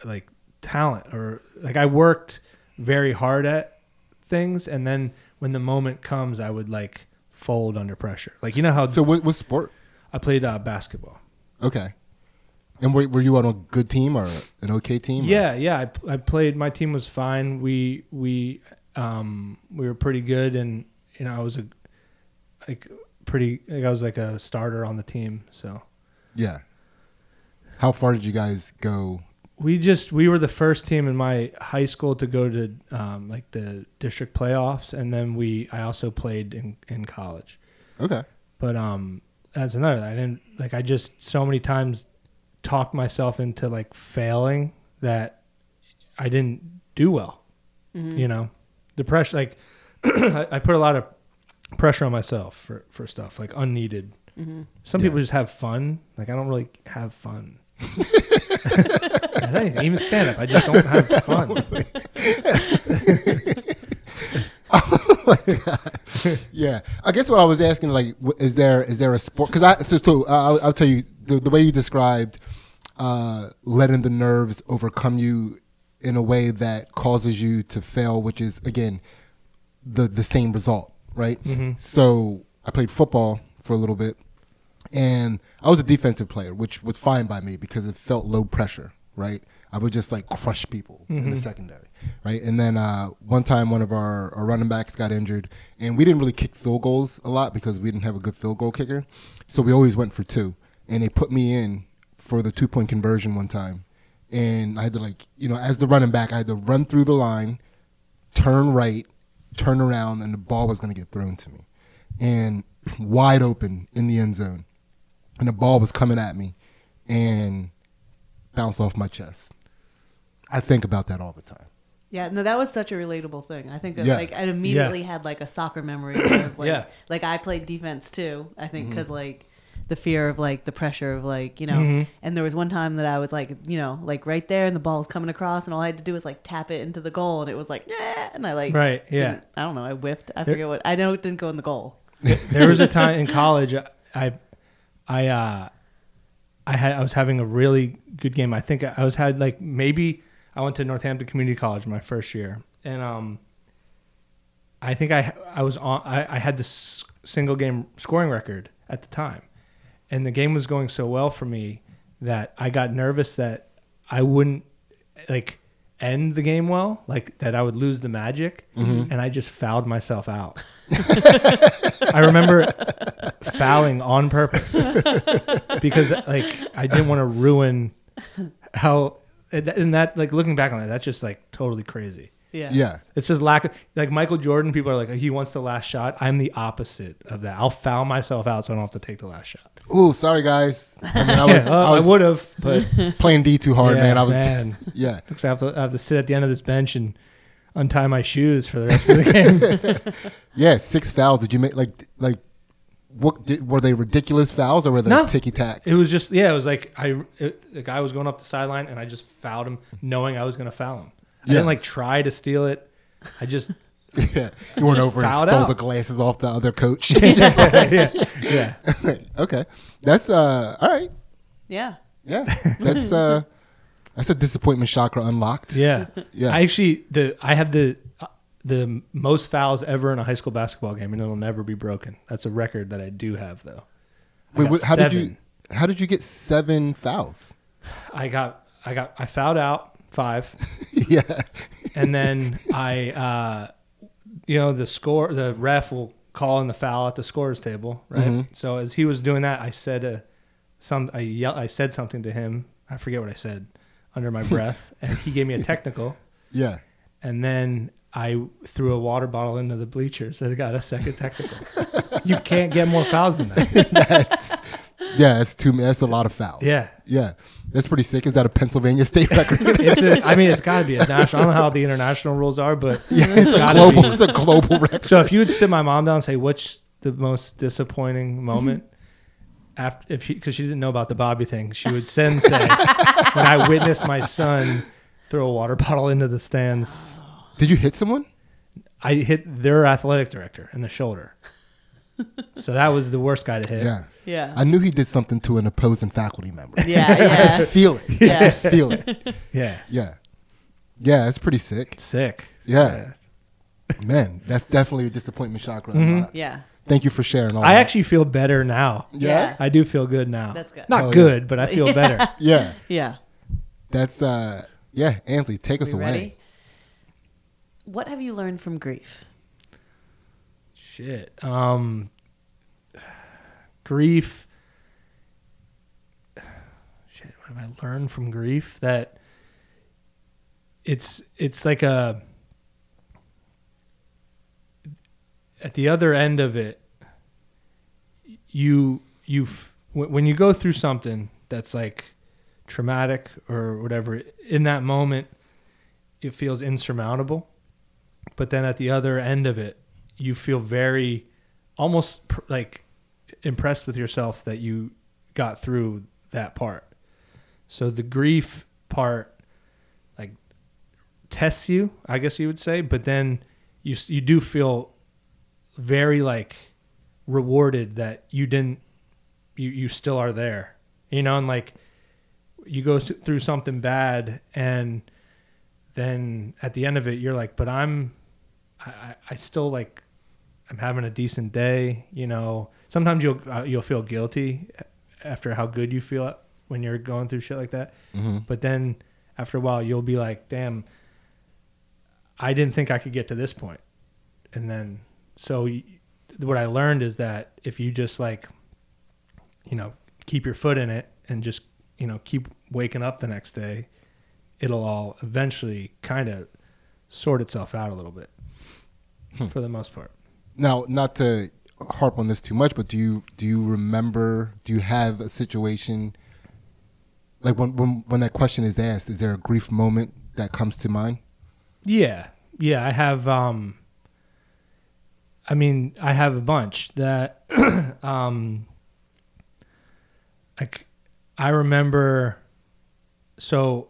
S4: like talent or like I worked very hard at things and then when the moment comes I would like fold under pressure. Like you know how
S2: So what what sport?
S4: I played uh, basketball.
S2: Okay. And were, were you on a good team or an okay team? or-
S4: Yeah, yeah. I, I played. My team was fine. We we um we were pretty good, and you know I was a like pretty. Like I was like a starter on the team. So
S2: Yeah. How far did you guys go?
S4: we just we were the first team in my high school to go to um, like the district playoffs, and then we I also played in in college.
S2: Okay.
S4: But um, that's another. I didn't like. I just so many times talked myself into like failing that I didn't do well.
S3: Mm-hmm.
S4: You know, the pressure. Like I, I put a lot of pressure on myself for for stuff like unneeded.
S3: Mm-hmm.
S4: Some
S2: Yeah.
S4: people just have fun. Like I don't really have fun. Anything, even stand up, I just don't have fun.
S2: Yeah. Yeah, I guess what I was asking, like, is there is there a sport? Because I so, so uh, I'll, I'll tell you the, the way you described uh, letting the nerves overcome you in a way that causes you to fail, which is again the the same result, right? So I played football for a little bit, and I was a defensive player, which was fine by me because it felt low pressure, right? I would just like crush people in the secondary, right? And then uh, one time, one of our, our running backs got injured, and we didn't really kick field goals a lot because we didn't have a good field goal kicker, so we always went for two. And they put me in for the two point conversion one time, and I had to like, you know, as the running back, I had to run through the line, turn right, turn around, and the ball was going to get thrown to me, and wide open in the end zone, and the ball was coming at me, and bounced off my chest. I think about that all the time.
S3: Yeah, no, that was such a relatable thing. I think
S2: Yeah.
S3: like I immediately had like a soccer memory. where like,
S4: Yeah.
S3: like I played defense too. I think
S2: Mm-hmm.
S3: because like the fear of like the pressure of like you know.
S4: Mhm.
S3: And there was one time that I was like you know like right there and the ball was coming across and all I had to do was like tap it into the goal and it was like yeah and I like
S4: Right, yeah.
S3: I don't know. I whiffed. I
S4: There-
S3: forget what. I know it didn't go in the goal.
S4: there was a time in college I I uh I had I was having a really good game. I think I was had like maybe I went to Northampton Community College my first year and um I think I I was on I, I had this single game scoring record at the time. And the game was going so well for me that I got nervous that I wouldn't like end the game well, like that I would lose the magic, mm-hmm. and I just fouled myself out. I remember fouling on purpose because like I didn't want to ruin how and that like looking back on that that's just like totally crazy.
S3: Yeah.
S2: Yeah.
S4: It's just lack of like Michael Jordan. People are like he wants the last shot. I'm the opposite of that. I'll foul myself out so I don't have to take the last shot.
S2: Ooh, sorry guys. I mean, I was,
S4: Yeah, well,
S2: I
S4: I, would have, but
S2: playing D too hard,
S4: Yeah,
S2: man. I was,
S4: man.
S2: yeah.
S4: because I have to I have to sit at the end of this bench and untie my shoes for the rest of the game.
S2: Yeah, six fouls. Did you make like like what did, were they ridiculous fouls or were they
S4: No.
S2: ticky tack?
S4: it was just yeah. It was like I it, the guy was going up the sideline and I just fouled him, knowing I was going to foul him. I
S2: Yeah.
S4: didn't like try to steal it. I just
S2: yeah, you went over and
S4: fouled
S2: stole
S4: out.
S2: the glasses off the other coach.
S4: yeah yeah.
S2: okay, that's uh all right.
S3: Yeah.
S2: Yeah, that's uh that's a disappointment chakra unlocked.
S4: Yeah.
S2: Yeah.
S4: I actually the I have the uh, the most fouls ever in a high school basketball game, and it'll never be broken. That's a record that I do have, though. I
S2: Wait, what, how did you how did you get seven fouls?
S4: I got I got I fouled out five,
S2: yeah,
S4: and then I uh, you know the score the ref will call in the foul at the scorers table, right?
S2: Mhm.
S4: So as he was doing that, I said uh, some I yell I said something to him. I forget what I said under my breath, and he gave me a technical.
S2: yeah.
S4: and then I threw a water bottle into the bleachers and got a second technical. you can't get more fouls than that.
S2: That's yeah. That's too. That's a lot of fouls.
S4: Yeah.
S2: yeah. That's pretty sick. Is that a Pennsylvania state record?
S4: It's a, I mean, it's got to be a national. I don't know how the international rules are, but
S2: yeah, it's a global.
S4: be.
S2: It's a global record.
S4: So if you would sit my mom down and say, "What's the most disappointing mm-hmm. moment?" After, if she, because she didn't know about the Bobby thing, she would then say, "When I witnessed my son throw a water bottle into the stands,
S2: Did you hit someone?
S4: I hit their athletic director in the shoulder." So that was the worst guy to hit.
S2: Yeah.
S3: Yeah.
S2: I knew he did something to an opposing faculty member.
S3: yeah.
S2: I
S3: Yeah.
S2: feel it.
S3: Yeah.
S2: I feel it.
S4: Yeah.
S2: Yeah. Yeah, that's pretty sick.
S4: Sick.
S2: Yeah. Man, that's definitely a disappointment chakra. unlocked.
S3: Yeah.
S2: Thank you for sharing all
S4: I
S2: that.
S4: actually feel better now.
S2: yeah.
S4: I do feel good now.
S3: That's good.
S4: Not
S2: Oh, yeah.
S4: good, but I feel better.
S2: Yeah.
S3: Yeah.
S2: That's uh yeah, Ansley, take us away.
S3: ready? What have you learned from grief?
S4: Shit. Um grief. Shit, what have I learned from grief? That it's it's like a at the other end of it you you when when you go through something that's like traumatic or whatever in that moment it feels insurmountable. But then at the other end of it you feel very almost pr- like impressed with yourself that you got through that part. So the grief part like tests you i guess you would say but then you you do feel very like rewarded that you didn't you you still are there you know and like you go through something bad and then at the end of it you're like but i'm i I- i still like i'm having a decent day you know. Sometimes you'll uh, you'll feel guilty after how good you feel when you're going through shit like that.
S2: Hmm
S4: but then after a while you'll be like damn i didn't think i could get to this point. and then so what i learned is that if you just like you know keep your foot in it and just you know keep waking up the next day it'll all eventually kind of sort itself out a little bit for the most part
S2: Now, not to harp on this too much, but do you do you remember? Do you have a situation like when when when that question is asked? Is there a grief moment that comes to mind?
S4: Yeah, yeah, I have. Um, I mean, I have a bunch that. um, like, I remember. So.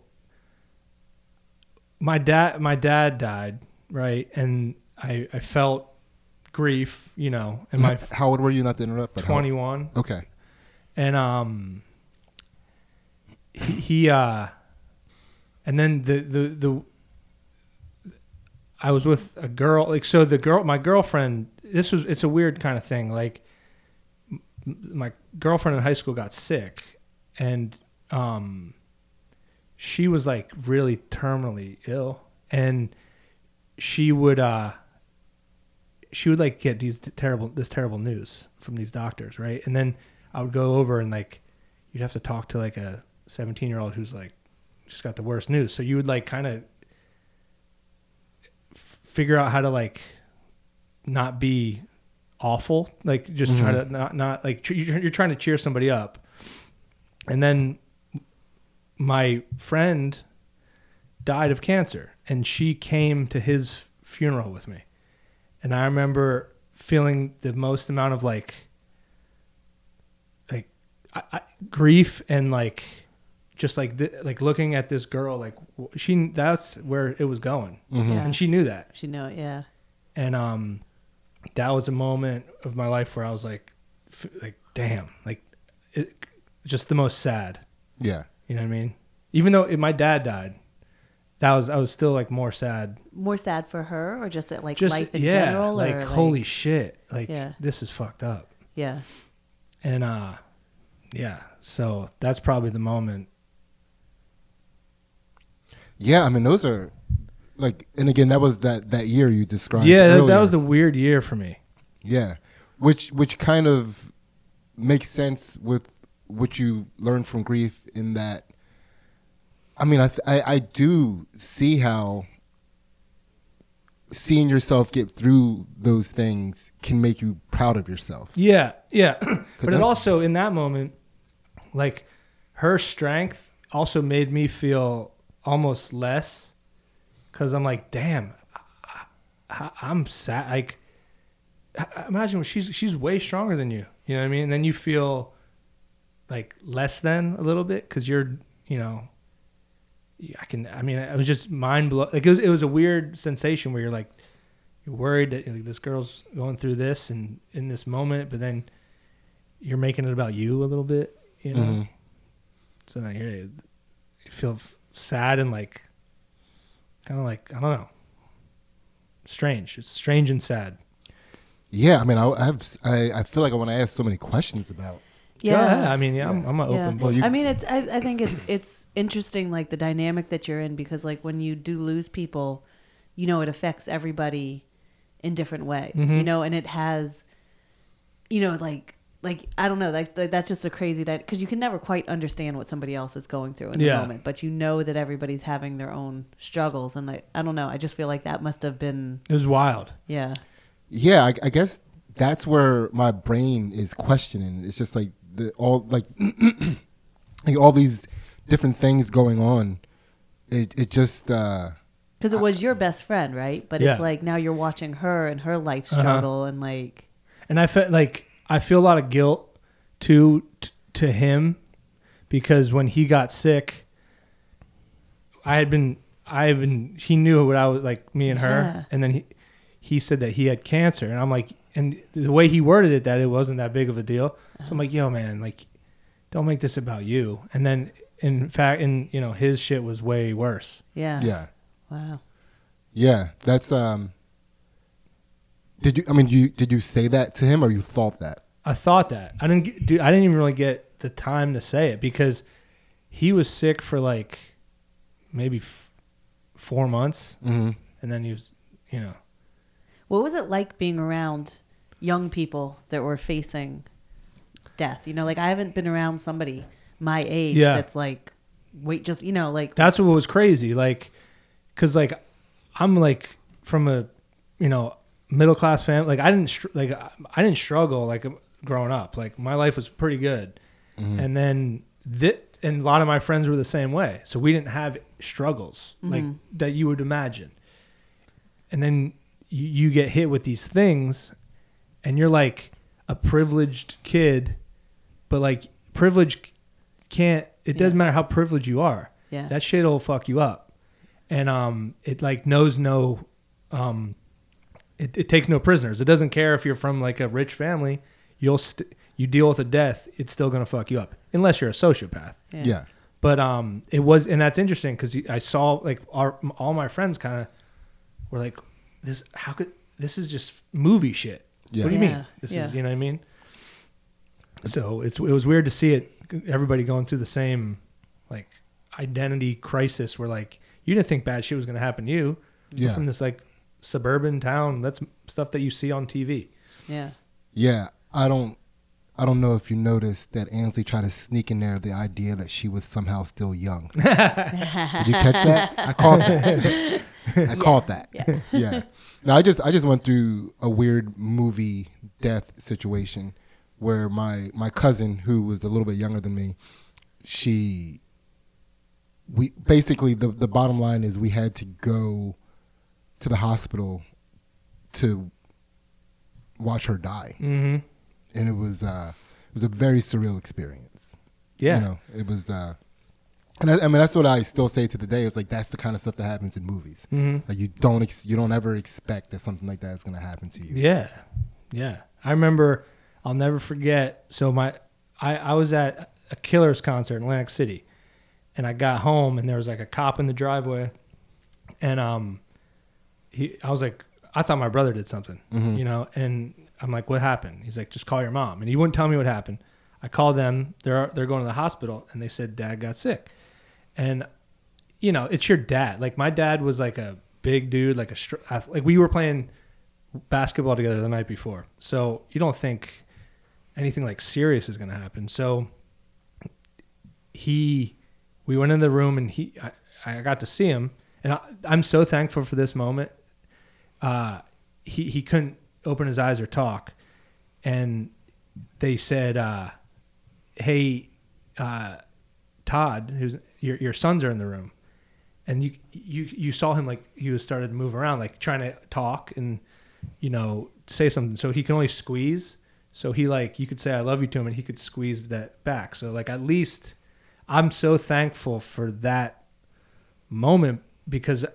S4: My dad, my dad died, right, and I, I felt grief, you know, and my
S2: how old were you? Not to interrupt, but
S4: twenty one,
S2: okay.
S4: and um he, he uh and then the the the I was with a girl like so the girl my girlfriend this was it's a weird kind of thing like m- my girlfriend in high school got sick and um she was like really terminally ill and she would uh she would like get these terrible this terrible news from these doctors right? And then i would go over and like you'd have to talk to like a 17 year old who's like just got the worst news. So you would like kind of figure out how to like not be awful like just try mm-hmm. to not not like you're trying to cheer somebody up. And then my friend died of cancer and she came to his funeral with me and i remember feeling the most amount of like like I, I, grief and like just like th- like looking at this girl like she that's where it was going
S2: Mhm.
S3: Yeah.
S4: and she knew that
S3: She knew it, yeah.
S4: and um that was a moment of my life where i was like f- like damn like it just the most sad
S2: Yeah.
S4: you know what i mean even though it, my dad died that was i was still like more sad
S3: More sad for her or just at like
S4: just
S3: life in
S4: yeah
S3: general?
S4: like
S3: or,
S4: holy shit like
S3: Yeah.
S4: this is fucked up
S3: Yeah.
S4: and uh yeah so that's probably the moment
S2: Yeah, I mean those are like, and again, that was that that year you described.
S4: yeah that, that was a weird year for me
S2: yeah, which which kind of makes sense with what you learned from grief in that. I mean, I th- I, I do see how seeing yourself get through those things can make you proud of yourself.
S4: Yeah, yeah. but it also in that moment, like her strength also made me feel almost less because I'm like, damn, I, I'm sad. Like, imagine when she's she's way stronger than you. You know what I mean? And then you feel like less than a little bit because you're, you know. I can. I mean, it was just mind blow. Like it was, it was a weird sensation where you're like, you're worried that like, this girl's going through this and in this moment, but then you're making it about you a little bit, you know.
S2: Mhm.
S4: So then you're, you feel sad and like, kind of like I don't know, strange. It's strange and sad.
S2: Yeah, I mean, I, I have I, I feel like I want to ask so many questions about.
S4: Yeah, I mean, yeah, I'm, I'm an
S3: Yeah.
S4: open
S2: Well,
S4: book.
S2: you-
S3: I mean, it's. I, I think it's it's interesting, like the dynamic that you're in, because like when you do lose people, you know, it affects everybody in different ways. You mm-hmm. know, and it has, you know, like like I don't know, like, like that's just a crazy because you can never quite understand what somebody else is going through in the
S4: Yeah.
S3: moment, but you know that everybody's having their own struggles, and I I don't know, I just feel like that must have been
S4: it was wild.
S3: yeah
S2: Yeah, I, I guess that's where my brain is questioning. It's just like the all like like all these different things going on. It it just uh
S3: because it was your best friend, right? But
S4: Yeah.
S3: it's like now you're watching her and her life
S4: Uh-huh.
S3: struggle, and like
S4: and I felt like I feel a lot of guilt to t- to him because when he got sick, I had been I had been he knew what I was like me and her,
S3: Yeah.
S4: and then he he said that he had cancer, and I'm like and the way he worded it, that it wasn't that big of a deal. So I'm like, yo, man, like, don't make this about you. And then, in fact, and you know, his shit was way worse.
S3: Yeah.
S2: Yeah.
S3: Wow.
S2: Yeah. That's um. Did you? I mean, you did you say that to him, or you thought that?
S4: I thought that I didn't get, dude. I didn't even really get the time to say it because he was sick for like maybe f- four months,
S2: Mm-hmm.
S4: and then he was, you know,
S3: What was it like being around young people that were facing death? You know, like I haven't been around somebody my age
S4: Yeah.
S3: that's like, wait, just you know, like
S4: that's what was crazy. Like, cause like I'm like from a, you know, middle class family. Like I didn't str- like I I didn't struggle like growing up. Like my life was pretty good, mm-hmm. and then that and a lot of my friends were the same way. So we didn't have struggles like mm-hmm. that you would imagine. And then you, you get hit with these things, and you're like a privileged kid, but like privilege can't. It doesn't
S3: Yeah.
S4: matter how privileged you are.
S3: Yeah.
S4: That shit'll fuck you up, and um, it like knows no, um, it, it takes no prisoners. It doesn't care if you're from like a rich family. You'll st- you deal with a death, it's still gonna fuck you up unless you're a sociopath.
S2: Yeah.
S4: But um, it was, and that's interesting because I saw like our all my friends kind of were like, "This how could this is just movie shit?
S2: Yeah.
S4: What do you
S3: Yeah,
S4: mean? This
S3: yeah.
S4: is you know what I mean?" So it's it was weird to see it. Everybody going through the same like identity crisis. Where like you didn't think bad shit was gonna happen to you. You're
S2: Yeah.
S4: from this like suburban town. That's stuff that you see on TV.
S3: yeah,
S2: Yeah, I don't. I don't know if you noticed that Ansley tried to sneak in there the idea that she was somehow still young. Did you catch that? I caught that. I caught that.
S3: Yeah.
S2: Yeah. No, I just I just went through a weird movie death situation where my my cousin who was a little bit younger than me, she we basically the the bottom line is we had to go to the hospital to watch her die
S4: Mm-hmm.
S2: and it was uh it was a very surreal experience.
S4: Yeah.
S2: You know, it was uh and I, I mean that's what I still say to the day. It's like that's the kind of stuff that happens in movies.
S4: Mhm.
S2: Like you don't ex- you don't ever expect that something like that is going to happen to you.
S4: Yeah, yeah. I remember. I'll never forget. So my, I, I was at a Killers concert in Atlantic City, and I got home and there was like a cop in the driveway, and um, he, I was like, I thought my brother did something, you know, and I'm like, what happened? He's like, just call your mom, and he wouldn't tell me what happened. I called them. They're they're going to the hospital, and they said dad got sick, and you know, it's your dad. Like my dad was like a big dude, like a like we were playing basketball together the night before, so you don't think anything like serious is going to happen. So he, we went in the room and he, I, I got to see him, and I, I'm so thankful for this moment. Uh, he he couldn't open his eyes or talk, and they said, uh, "Hey, uh, Todd, who's your your sons are in the room." and you you you saw him like he was started to move around like trying to talk and you know say something. So he can only squeeze. So he like you could say i love you to him and he could squeeze that back. So like at least i'm so thankful for that moment because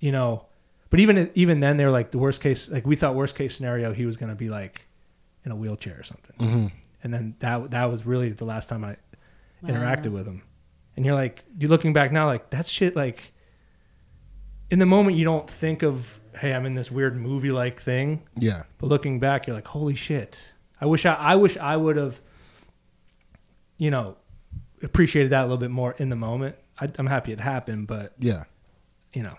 S4: you know but even even then they were like the worst case like we thought worst case scenario he was going to be like in a wheelchair or something.
S2: Hmm
S4: and then that that was really the last time i
S3: Wow.
S4: interacted with him and you're like you're looking back now like that's shit like in the moment you don't think of hey i'm in this weird movie like thing
S2: Yeah.
S4: but looking back you're like holy shit i wish i i wish i would have you know appreciated that a little bit more in the moment I, i'm happy it happened but
S2: Yeah.
S4: you know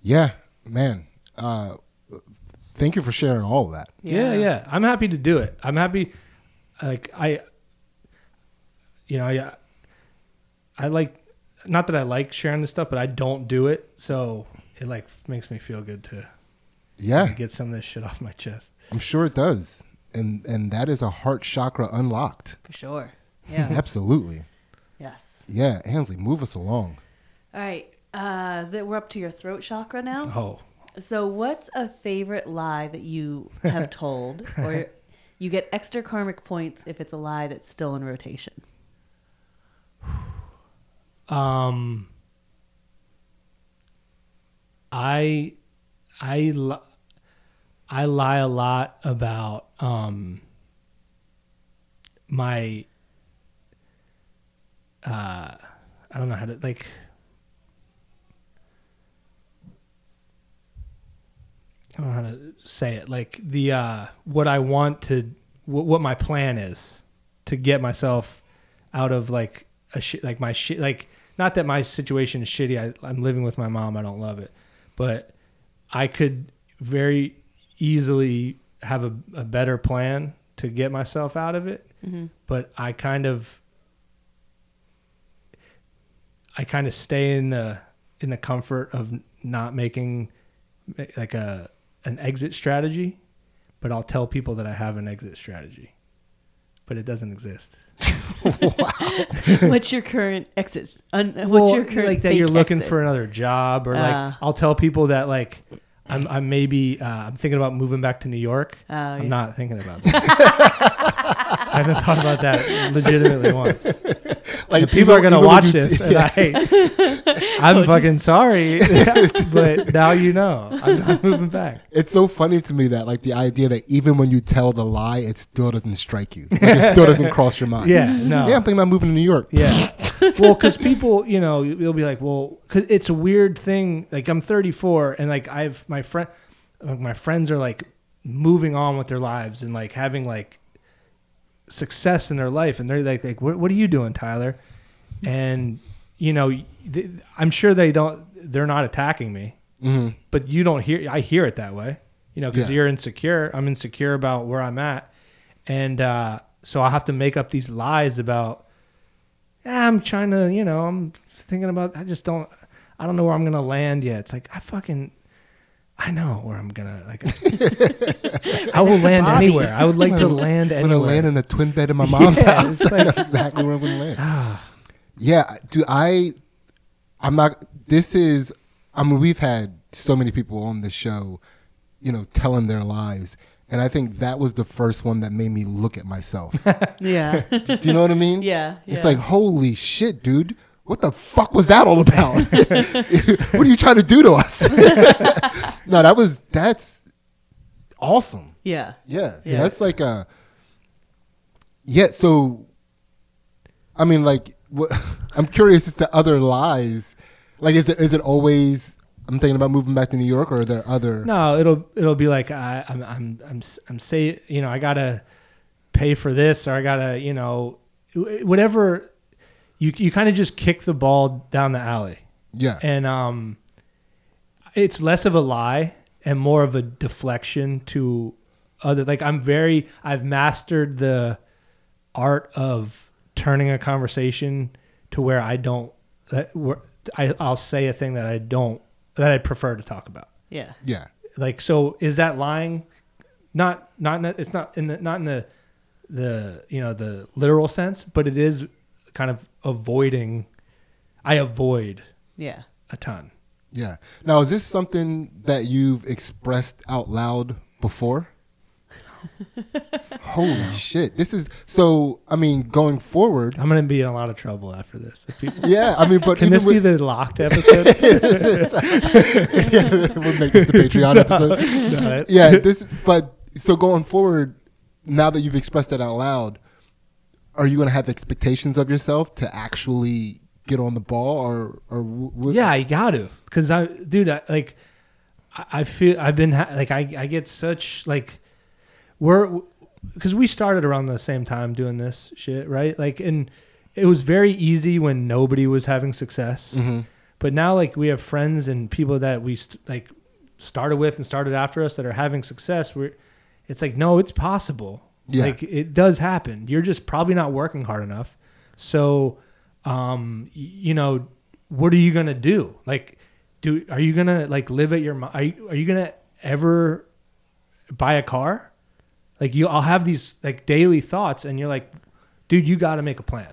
S2: Yeah, man. Uh thank you for sharing all of that.
S4: yeah. yeah i'm happy to do it i'm happy like i you know i i like not that i like sharing this stuff but i don't do it so it like makes me feel good to
S2: Yeah.
S4: get some of this shit off my chest
S2: I'm sure it does. And and that is a heart chakra unlocked.
S3: for sure. Yeah.
S2: Absolutely.
S3: yes.
S2: Yeah, Ansley, move us along.
S3: All right. Uh, that we're up to your throat chakra now.
S4: oh
S3: So, what's a favorite lie that you have told, or you get extra karmic points if it's a lie that's still in rotation?
S4: Um, I, I, I lie a lot about um, my. Uh, I don't know how to like. I don't know how to say it. Like the uh, what I want to, what my plan is to get myself out of like a shit, like my shit, like not that my situation is shitty. I, I'm living with my mom. I don't love it, but I could very easily have a, a better plan to get myself out of it. Mm-hmm. But I kind of, I kind of stay in the in the comfort of not making like a an exit strategy, but I'll tell people that I have an exit strategy, but it doesn't exist.
S3: what's your current exit? Un, what's
S4: Well,
S3: your current
S4: like that you're looking
S3: exit?
S4: for another job or like
S3: Ah.
S4: I'll tell people that like I'm I'm maybe uh, I'm thinking about moving back to New York.
S3: Oh,
S4: I'm
S3: yeah.
S4: not thinking about that. I haven't thought about that legitimately once.
S2: Like
S4: And people are gonna
S2: even when
S4: watch
S2: you-
S4: this, and
S2: yeah.
S4: I, I'm fucking sorry, but now you know I'm not moving back.
S2: It's so funny to me that like the idea that even when you tell the lie, it still doesn't strike you. Like, it still doesn't cross your mind.
S4: Yeah, no,
S2: Yeah, I'm thinking about moving to New York.
S4: Yeah. well, because people, you know, you'll be like, well, cause it's a weird thing. Like I'm 34, and like I've my friend, like, my friends are like moving on with their lives and like having like success in their life, and they're like, like, what, what are you doing, Tyler? And you know, th- I'm sure they don't. They're not attacking me,
S2: Mhm.
S4: but you don't hear. I hear it that way, you know, because
S2: Yeah.
S4: you're insecure. I'm insecure about where I'm at, and uh, so I have to make up these lies about. Yeah, I'm trying to, you know, I'm thinking about. I just don't. I don't know where I'm gonna land yet. It's like I fucking. I know where I'm gonna like. I will land
S3: Bobby.
S4: anywhere. I would like to
S2: I'm gonna-
S4: land
S2: I'm gonna land in a twin bed in my mom's
S4: Yeah,
S2: house.
S4: it's
S2: I know
S4: like-
S2: exactly where I'm gonna land. yeah, do I? I'm not. This is. I mean, we've had so many people on the show, you know, telling their lies, and I think that was the first one that made me look at myself.
S3: Yeah.
S2: do you know what I mean?
S3: yeah.
S2: It's like, holy shit, dude. What the fuck was that all about? what are you trying to do to us? no, that was that's awesome.
S3: yeah.
S2: Yeah,
S3: Yeah.
S2: that's like a yeah. So, I mean, like, what, I'm curious as to other lies. Like, is it is it always? I'm thinking about moving back to New York, or are there other?
S4: No, it'll it'll be like I, I'm I'm I'm s- I'm say you know I gotta pay for this or I gotta you know whatever you you kind of just kick the ball down the alley.
S2: Yeah,
S4: and um it's less of a lie and more of a deflection to other like I'm very I've mastered the art of turning a conversation to where I don't that where I I'll say a thing that I don't that I prefer to talk about.
S3: Yeah.
S2: yeah,
S4: like so is that lying? Not not in the- it's not in the not in the the you know the literal sense but it is kind of avoiding i avoid
S3: Yeah.
S4: a ton
S2: yeah. Now, is this something that you've expressed out loud before? Holy shit! This is so. I mean, going forward,
S4: i'm gonna be in a lot of trouble after this people-
S2: yeah. I mean, but
S4: can
S2: even
S4: this be the locked episode
S2: yeah, we'll make this the Patreon episode.
S4: No, it-
S2: yeah, this. But so going forward, now that you've expressed it out loud, are you going to have expectations of yourself to actually get on the ball, or or w- w-
S4: yeah you got to because i dude I, like I, I feel i've been ha- like I, I get such like we're because we started around the same time doing this shit right? Like and it was very easy when nobody was having success.
S2: Mhm.
S4: but now like we have friends and people that we st- like started with and started after us that are having success. We're it's like no it's possible
S2: Yeah.
S4: like it does happen. You're just probably not working hard enough. So um you know what are you gonna do? Like do are you gonna like live at your are you, are you gonna ever buy a car? Like you i'll have these like daily thoughts and you're like dude you gotta make a plan.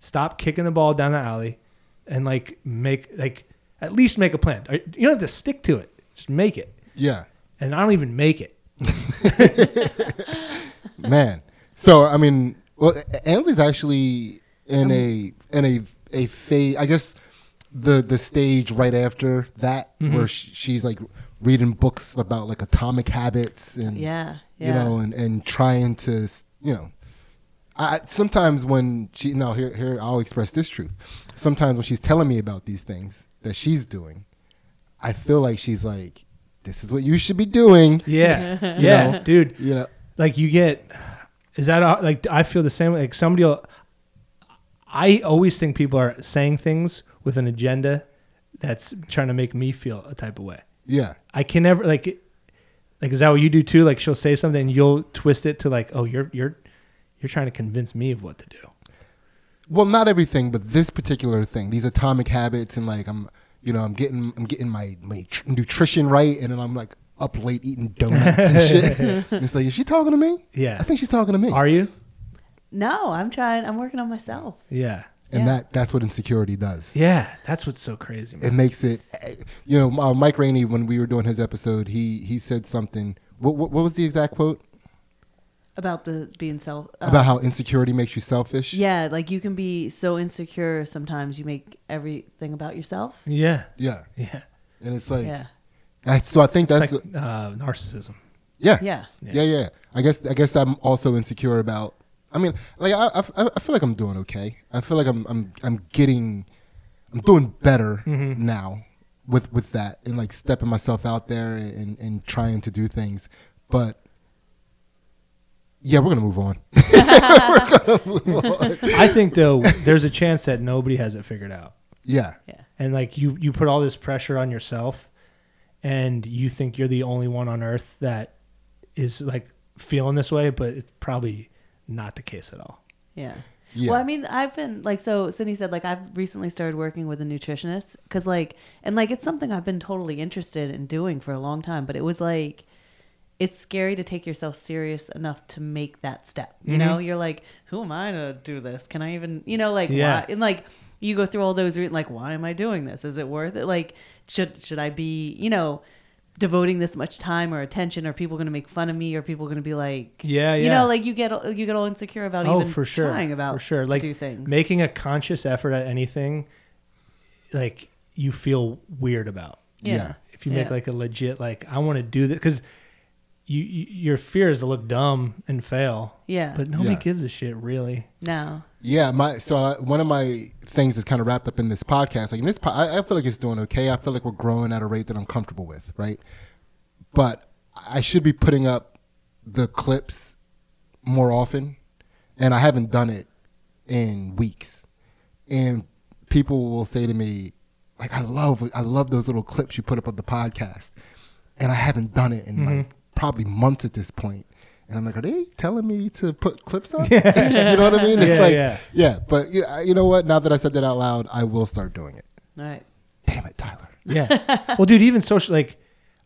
S4: Stop kicking the ball down the alley and like make like at least make a plan. You don't have to stick to it. Just make it.
S2: Yeah,
S4: and i don't even make it
S2: man. So I mean, well, Ansley's actually in a in a a phase. I guess the the stage right after that
S3: Mm-hmm.
S2: where sh- she's like reading books about like atomic habits and
S3: Yeah. Yeah.
S2: you know and and trying to you know I sometimes when she no here here I'll express this truth. Sometimes when she's telling me about these things that she's doing, I feel like she's like, "This is what you should be doing."
S4: Yeah, yeah,
S2: know?
S4: dude.
S2: You know,
S4: Like you get, is that a- like I feel the same way. Like somebody, will, I always think people are saying things with an agenda that's trying to make me feel a type of way.
S2: yeah,
S4: I can never like, like is that what you do too? Like she'll say something and you'll twist it to like, oh, you're you're you're trying to convince me of what to do.
S2: well, not everything, but this particular thing, these atomic habits, and like I'm, you know, I'm getting I'm getting my my tr- nutrition right, and then I'm like up late eating donuts and shit. and it's like, is she talking to me?
S4: Yeah.
S2: I think she's talking to me.
S4: Are you?
S3: No, I'm trying. I'm working on myself.
S4: Yeah.
S2: and
S3: Yeah.
S2: that that's what insecurity does.
S4: Yeah, that's what's so crazy.
S2: it makes it you know uh, mike rainey when we were doing his episode he he said something what, what, what was the exact quote
S3: About the being self. uh,
S2: about how insecurity makes you selfish
S3: Yeah, like you can be so insecure sometimes you make everything about yourself.
S4: Yeah,
S2: yeah
S4: yeah.
S2: and it's like
S3: Yeah.
S2: I, so i think that's
S4: like uh, narcissism.
S2: yeah.
S3: Yeah.
S2: yeah yeah i guess i guess i'm also insecure about i mean like i i, I feel like i'm doing okay i feel like i'm i'm i'm getting i'm doing better
S4: Mm-hmm.
S2: now with with that and like stepping myself out there and and trying to do things but yeah we're gonna move on
S4: I think though, there's a chance that nobody has it figured out,
S2: yeah
S3: Yeah.
S4: and like you you put all this pressure on yourself, and you think you're the only one on earth that is like feeling this way, but it's probably not the case at all.
S3: Yeah.
S2: Yeah.
S3: Well, I mean, I've been like, so Sydney said, like, I've recently started working with a nutritionist because, like, and like, it's something I've been totally interested in doing for a long time, but it was like, it's scary to take yourself serious enough to make that step. You mm-hmm. know, you're like, who am I to do this? Can I even, you know, like,
S4: Yeah.
S3: why? And like, you go through all those, re- like, why am I doing this? Is it worth it? Like, should, should I be, you know, devoting this much time or attention? Are people going to make fun of me? Or people going to be like,
S4: Yeah, yeah, you
S3: know, like you get, you get all insecure about
S4: oh,
S3: even
S4: for sure,
S3: trying about
S4: for sure.
S3: to
S4: Like
S3: do things.
S4: making a conscious effort at anything, like you feel weird about.
S3: yeah.
S2: Yeah.
S4: if you make
S3: Yeah.
S4: like a legit like I want to do this because you, you your fear is to look dumb and fail.
S3: Yeah.
S4: but nobody
S2: Yeah.
S4: gives a shit really.
S3: No.
S2: Yeah, my so uh, one of my things is kind of wrapped up in this podcast. Like in this, po- I, I feel like it's doing okay. I feel like we're growing at a rate that I'm comfortable with, right? But I should be putting up the clips more often, and I haven't done it in weeks. And people will say to me, like, "I love, I love those little clips you put up of the podcast," and I haven't done it in like probably months at this point. And I'm like, are they telling me to put clips up? you know what I mean? It's
S4: Yeah,
S2: like,
S4: yeah.
S2: yeah, but you know, you know what? Now that I said that out loud, I will start doing it.
S3: All right.
S2: Damn it, Tyler.
S4: Yeah. well, dude, even social like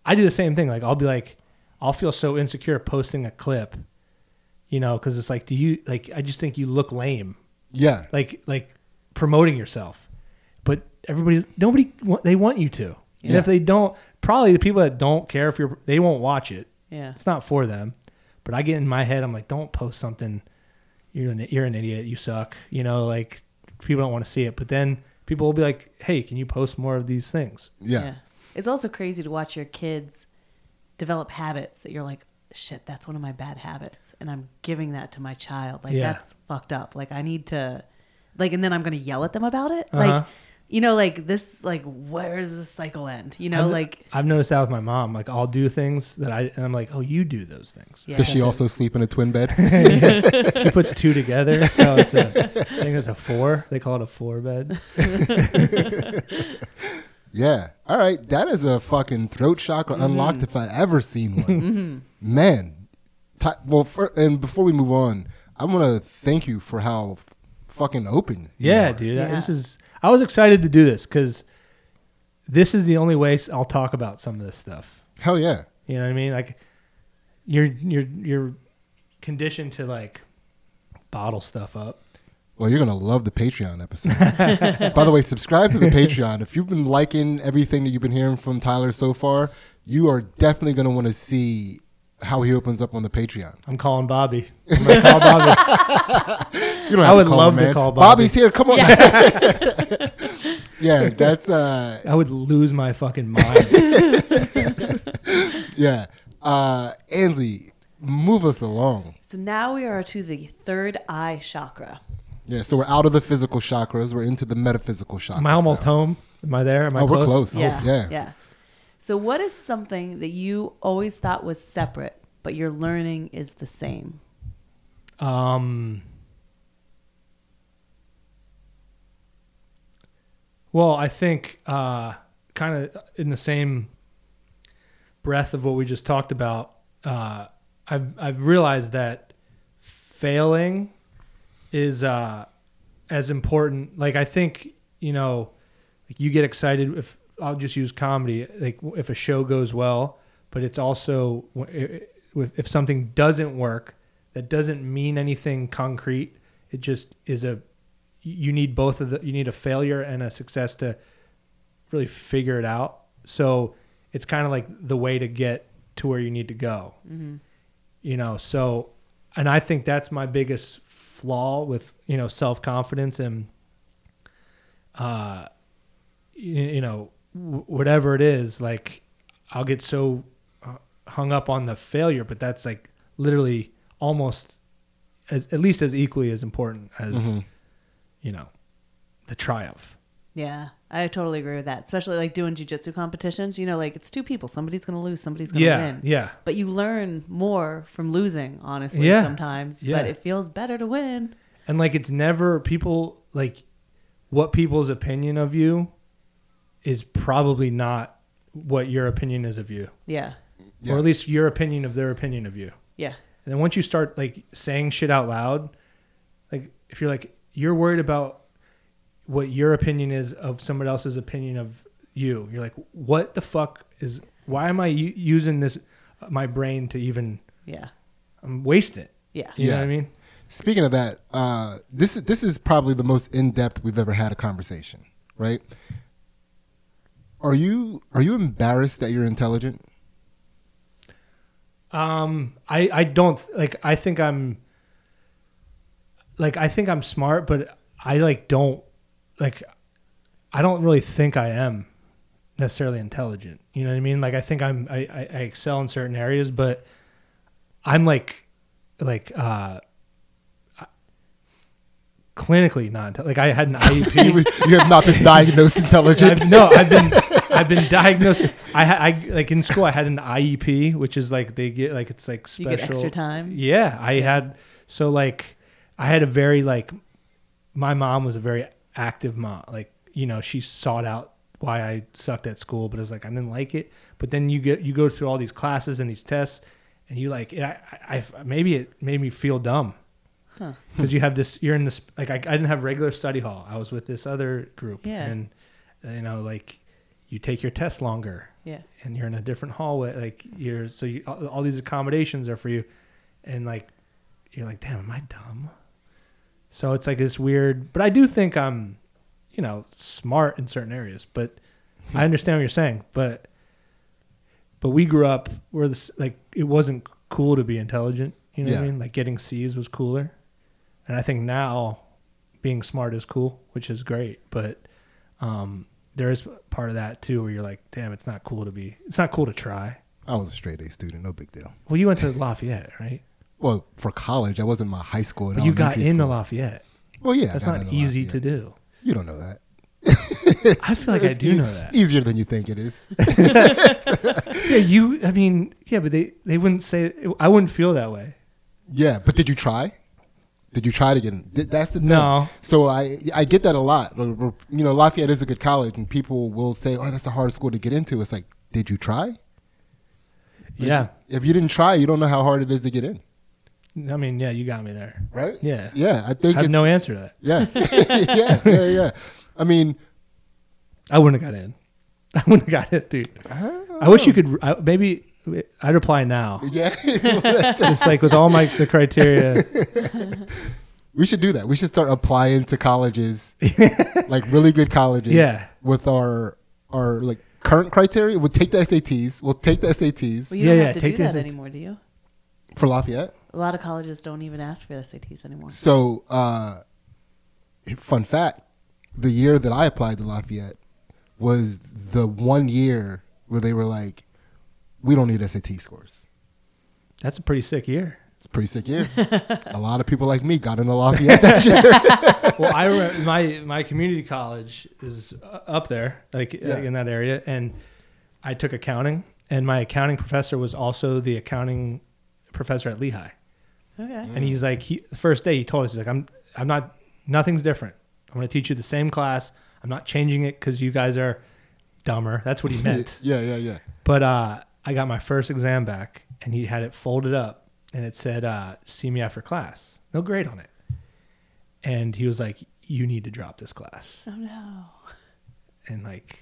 S4: I do the same thing. Like I'll be like, I'll feel so insecure posting a clip, you know, because it's like, do you like? I just think you look lame,
S2: Yeah,
S4: like like promoting yourself, but everybody's nobody they want you to. And
S2: Yeah.
S4: if they don't, probably the people that don't care if you're, they won't watch it.
S3: Yeah.
S4: It's not for them. But I get in my head, I'm like, don't post something. You're an you're an idiot. You suck. You know, like people don't want to see it. But then people will be like, hey, can you post more of these things?
S2: yeah,
S3: It's also crazy to watch your kids develop habits that you're like, shit, that's one of my bad habits. And I'm giving that to my child. Like,
S4: Yeah.
S3: that's fucked up. Like, I need to, like, and then I'm going to yell at them about it.
S4: Uh-huh.
S3: Like, you know, like this, like, where does this cycle end? You know,
S4: I've,
S3: like,
S4: I've noticed that with my mom. Like I'll do things that I and I'm like, oh, you do those things.
S3: yeah.
S2: Does she also sleep in a twin bed?
S4: She puts two together, so it's a I think it's a four. They call it a four bed.
S2: yeah. All right, that is a fucking throat chakra mm-hmm. unlocked if I ever seen one. Mm-hmm. Man, Ty- well, for, and before we move on, I want to thank you for how f- fucking open. you
S4: Yeah,
S2: are.
S4: dude.
S3: Yeah.
S4: This is. I was excited to do this because this is the only way I'll talk about some of this stuff.
S2: Hell yeah.
S4: You know what I mean? Like you're you're you're conditioned to like bottle stuff up.
S2: Well, you're gonna love the Patreon episode. By the way, subscribe to the Patreon. If you've been liking everything that you've been hearing from Tyler so far, you are definitely gonna want to see how he opens up on the Patreon.
S4: I'm calling Bobby. I'm gonna call Bobby.
S2: You don't
S4: I
S2: have
S4: would
S2: to call
S4: love
S2: him,
S4: to
S2: man.
S4: call Bobby.
S2: Bobby's here. Come on. yeah, that's uh,
S4: I would lose my fucking mind.
S2: yeah. Uh, Ansley, move us along.
S3: So now we are to the third eye chakra.
S2: Yeah, so we're out of the physical chakras. We're into the metaphysical chakras.
S4: Am I almost
S2: now.
S4: home? Am I there? Am I
S2: Oh, we're
S4: close?
S2: close.
S3: Yeah.
S2: yeah.
S3: Yeah. So what is something that you always thought was separate, but you're learning is the same?
S4: Um. Well, I think uh, kind of in the same breath of what we just talked about, uh, I've I've realized that failing is uh, as important. Like I think you know, like you get excited if I'll just use comedy. Like if a show goes well, but it's also if if something doesn't work, that doesn't mean anything concrete. It just is a you need both of the you need a failure and a success to really figure it out. So it's kind of like the way to get to where you need to go. You know, so and I think that's my biggest flaw with you know self confidence and uh you, you know w- whatever it is like I'll get so uh, hung up on the failure, but that's like literally almost as at least as equally as important as
S2: Mhm.
S4: you know the triumph.
S3: Yeah, I totally agree with that. Especially like doing jujitsu competitions. You know, like it's two people. Somebody's going to lose. Somebody's going to
S4: Yeah,
S3: win.
S4: yeah,
S3: But you learn more from losing, honestly,
S4: Yeah,
S3: sometimes.
S4: yeah.
S3: But it feels better to win.
S4: and like it's never people like what people's opinion of you is probably not what your opinion is of you,
S3: Yeah.
S2: Yeah.
S4: or at least your opinion of their opinion of you.
S3: Yeah.
S4: And then once you start like saying shit out loud, like if you're like you're worried about what your opinion is of somebody else's opinion of you, you're like, what the fuck is? Why am I u- using this my brain to even?
S3: Yeah.
S4: I'm wasting it.
S3: Yeah.
S4: You know
S2: Yeah.
S4: what I mean?
S2: Speaking of that, uh, this is this is probably the most in depth we've ever had a conversation, right? Are you are you embarrassed that you're intelligent?
S4: Um, I I don't like. I think I'm like I think I'm smart, but I like don't like. I don't really think I am necessarily intelligent. You know what I mean? Like I think I'm I, I, I excel in certain areas, but I'm like like uh clinically not like I had an IEP.
S2: you have not been diagnosed intelligent.
S4: I've, no, I've been I've been diagnosed. I, ha- I like in school. I had an IEP, which is like they get like it's like
S3: You
S4: special
S3: get extra time.
S4: Yeah, I had so like I had a very like my mom was a very active mom. Like you know she sought out why I sucked at school, but it was like I didn't like it. But then you get you go through all these classes and these tests, and you like I, I, I maybe it made me feel dumb
S3: Huh.
S4: because you have this you're in this like I, I didn't have regular study hall. I was with this other group.
S3: Yeah.
S4: and uh, you know like you take your test longer.
S3: Yeah.
S4: and you're in a different hallway like you're so you all, all these accommodations are for you. And like you're like damn am i dumb? So it's like this weird but i do think i'm you know smart in certain areas but hmm. i understand what you're saying but but we grew up where this like it wasn't cool to be intelligent you know what i mean? Like getting c's was cooler and I think now being smart is cool, which is great. But um, there is part of that too where you're like, damn, it's not cool to be. It's not cool to try.
S2: I was a straight A student, no big deal.
S4: Well, you went to Lafayette, right?
S2: Well, for college, I wasn't my high school. And
S4: But you got into
S2: school.
S4: Lafayette.
S2: Well, yeah, I
S4: not easy
S2: Lafayette.
S4: to do.
S2: You don't know that.
S4: I feel like I do
S2: e-
S4: know that.
S2: Easier than you think it is.
S4: Yeah, you. I mean, yeah, but they they wouldn't say. I wouldn't feel that way.
S2: yeah, but did you try? Did you try to get in? That's the thing.
S4: No.
S2: So I I get that a lot. You know, Lafayette is a good college, and people will say, "Oh, that's the hardest school to get into." It's like, did you try?
S4: Yeah.
S2: If you didn't try, you don't know how hard it is to get in,
S4: I mean, yeah, you got me there.
S2: right?
S4: Yeah.
S2: Yeah, I
S4: I
S2: think
S4: have
S2: it's
S4: no answer to that.
S2: yeah, yeah, yeah, yeah. I mean,
S4: I wouldn't have got in. I wouldn't have got it, dude. I wish you could. I, maybe I'd apply now.
S2: yeah.
S4: Just like with all my the criteria.
S2: we should do that. We should start applying to colleges, like really good colleges.
S4: Yeah.
S2: With our our like current criteria, we'll take the SATs. We'll take the SATs
S3: Well, you
S4: Yeah,
S3: don't
S4: yeah,
S3: have to
S4: take
S3: do that
S4: this-
S3: anymore, do you?
S2: for Lafayette.
S3: A lot of colleges don't even ask for SATs anymore.
S2: So, uh, fun fact: the year that I applied to Lafayette was the one year where they were like, "We don't need SAT scores."
S4: That's a pretty sick year.
S2: It's a pretty sick year. a lot of people like me got into Lafayette that year.
S4: well, I remember my my community college is uh, up there, like uh,
S2: Yeah.
S4: in that area, and I took accounting, and my accounting professor was also the accounting professor at Lehigh,
S3: Okay.
S4: and he's like, he, the first day he told us, he's like, I'm I'm not, nothing's different. I'm going to teach you the same class. I'm not changing it because you guys are dumber. That's what he meant.
S2: yeah, yeah, yeah.
S4: But uh, I got my first exam back, and he had it folded up, and it said, uh, "See me after class." No grade on it. And he was like, "You need to drop this class."
S3: Oh no.
S4: And like,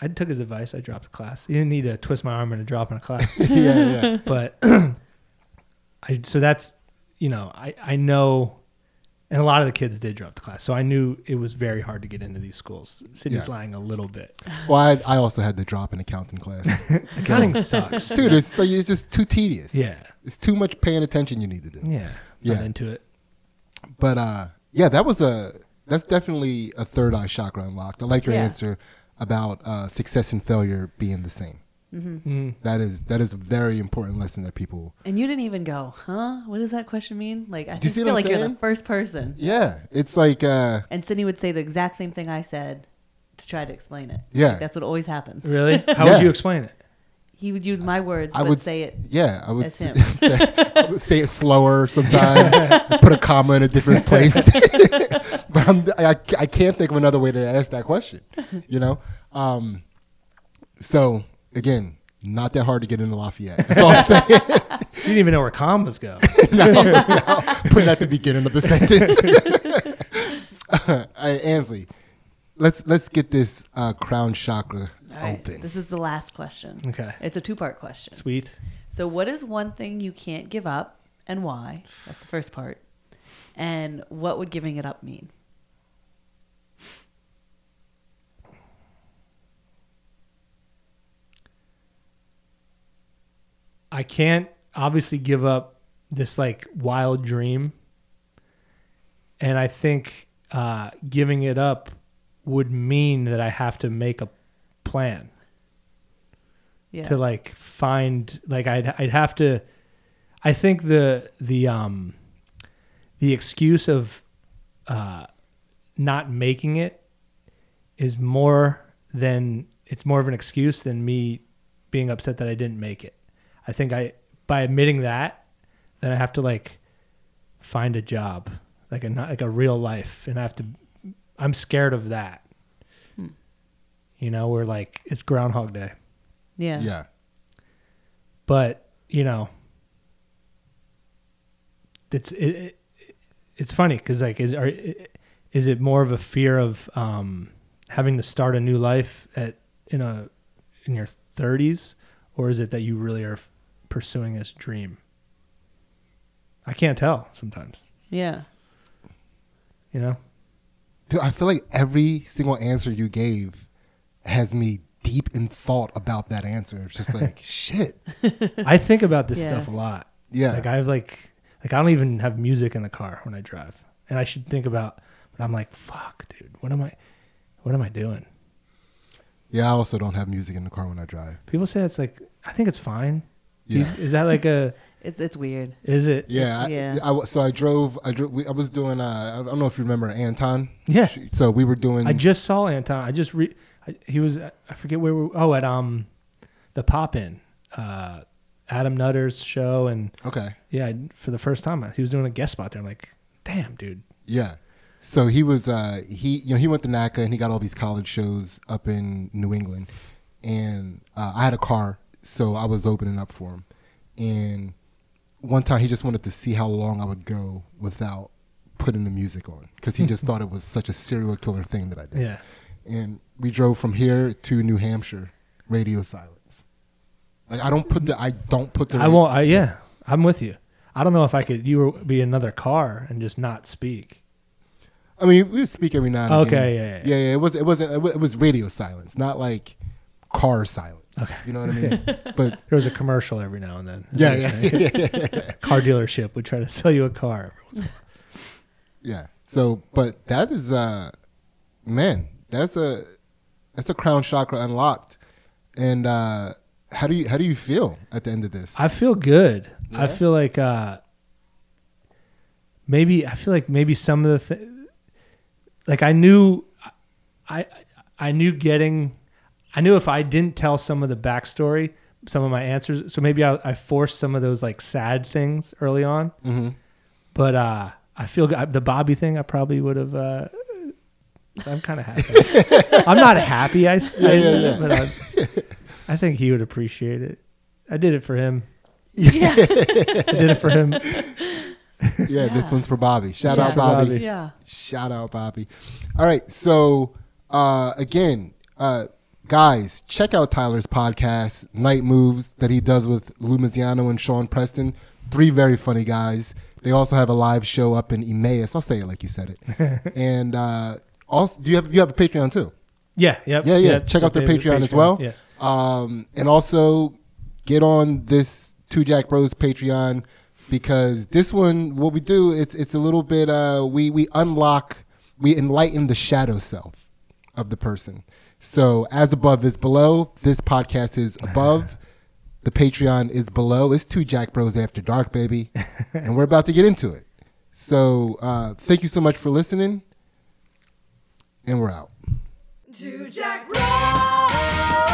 S4: I took his advice. I dropped the class. You didn't need to twist my arm into dropping a class,
S2: yeah, yeah.
S4: but I. So that's, you know, I I know, and a lot of the kids did drop the class, so I knew it was very hard to get into these schools. Sydney's
S2: Yeah.
S4: lying a little bit.
S2: Well, I, I also had to drop an accounting class.
S4: Accounting sucks,
S2: Dude, it's, like, it's just too tedious.
S4: Yeah.
S2: It's too much paying attention you need to do.
S4: Yeah,
S2: Yeah.
S4: not into it.
S2: But uh, yeah, that was a that's definitely a third eye chakra unlocked. I like your
S3: Yeah.
S2: answer about uh, success and failure being the same.
S4: Mm.
S2: That is that is a very important lesson that people.
S3: And you didn't even go, huh? What does that question mean? Like, I
S2: you
S3: just
S2: see
S3: feel
S2: what I'm
S3: like you're the first person.
S2: Yeah, it's like uh,
S3: And Sydney would say the exact same thing I said to try to explain it.
S2: Yeah.
S3: Like, that's what always happens.
S4: Really? How
S2: Yeah.
S4: would you explain it?
S3: He would use my words,
S2: I
S3: but
S2: would
S3: say it.
S2: Yeah, I would
S3: as
S2: say,
S3: him.
S2: say, I would say it slower sometimes. put a comma in a different place. but I'm, I I can't think of another way to ask that question. You know. Um, so again, not that hard to get into Lafayette. That's all I'm saying.
S4: You didn't even know where commas go.
S2: no, no, put it at the beginning of the sentence. All right, Ansley, let's let's get this uh, crown chakra
S3: All right,
S2: open.
S3: This is the last question.
S4: Okay.
S3: It's a two part question.
S4: Sweet.
S3: So, what is one thing you can't give up and why? That's the first part. And what would giving it up mean?
S4: I can't obviously give up this like wild dream. And I think uh, giving it up would mean that I have to make a plan
S3: Yeah.
S4: to like find like I'd I'd have to I think the the um the excuse of uh not making it is more than it's more of an excuse than me being upset that I didn't make it. I think I by admitting that then I have to like find a job like a not like a real life and I have to I'm scared of that. You know, we're like it's groundhog day
S3: yeah.
S2: yeah,
S4: but you know it's it, it it's funny because like is are is it more of a fear of um having to start a new life at in a in your 30s or is it that you really are pursuing this dream i can't tell sometimes
S3: Yeah.
S4: you know
S2: Dude, I feel like every single answer you gave has me deep in thought about that answer. It's just like shit.
S4: i think about this
S3: Yeah.
S4: stuff a lot
S2: Yeah,
S4: Like I have like like I don't even have music in the car when I drive, and I should think about. But I'm like, fuck, dude, what am I, what am I doing?
S2: yeah. I also don't have music in the car when I drive.
S4: People say it's like I think it's fine.
S2: Yeah.
S4: Is that like a?
S3: It's it's weird.
S4: Is it?
S2: Yeah, I,
S3: yeah.
S2: I w- so I drove. I drove. We, I was doing. Uh, I don't know if you remember Anton.
S4: Yeah.
S2: So we were doing.
S4: I just saw Anton. I just re. I, he was. I forget where. we were Oh, at um, the pop in, uh, Adam Nutter's show, and
S2: okay.
S4: yeah, for the first time he was doing a guest spot there. I'm like, damn, dude.
S2: Yeah. So he was uh he you know he went to NACA and he got all these college shows up in New England, and uh, I had a car, so I was opening up for him, and one time he just wanted to see how long I would go without putting the music on because he just thought it was such a serial killer thing that I did.
S4: Yeah.
S2: And we drove from here to New Hampshire, radio silence. Like I don't put the I don't put the
S4: I won't. I, yeah, I'm with you. I don't know if I could. You would be another car and just not speak.
S2: I mean, we would speak every now and
S4: Okay,
S2: again.
S4: yeah, yeah,
S2: yeah, yeah. It was, it wasn't, it was radio silence, not like car silence. Okay, you know what I mean? but
S4: There was a commercial every now and then.
S2: yeah, yeah, yeah, yeah, yeah,
S4: Car dealership would try to sell you a car. every once in a while.
S2: yeah. So, but that is, uh, man, that's a that's a crown chakra unlocked. And uh, how do you how do you feel at the end of this?
S4: I feel good. I feel like uh maybe I feel like maybe some of the th- like I knew I I knew getting I knew if I didn't tell some of the backstory, some of my answers, so maybe I, I forced some of those like sad things early on.
S2: hmm
S4: But uh I feel good. the Bobby thing I probably would have. Uh, I'm kind of happy. I'm not happy. I, s- I-
S2: yeah, yeah.
S4: but I, I think he would appreciate it. I did it for him.
S3: Yeah.
S4: I did it for him.
S2: Yeah, this one's for Bobby. Shout
S3: Yeah.
S2: out Bobby.
S4: Bobby.
S3: yeah.
S2: Shout out Bobby. All right, so uh, again, uh, guys, check out Tyler's podcast, Night Moves, that he does with Lou Maziano and Sean Preston. Three very funny guys. They also have a live show up in Emmaus. I'll say it like you said it. and uh, also, do you have you have a Patreon too?
S4: Yeah, yep,
S2: Yeah, yeah. Check out their
S4: the
S2: Patreon as well.
S4: Yeah.
S2: Um, and also get on this Two Jack Bros Patreon because this one, what we do, it's it's a little bit. Uh, we we unlock, we enlighten the shadow self of the person. So as above is below. This podcast is above. the Patreon is below. It's Two Jack Bros After Dark, baby, and we're about to get into it. So uh, thank you so much for listening, and we're out.
S1: Two Jack Bros.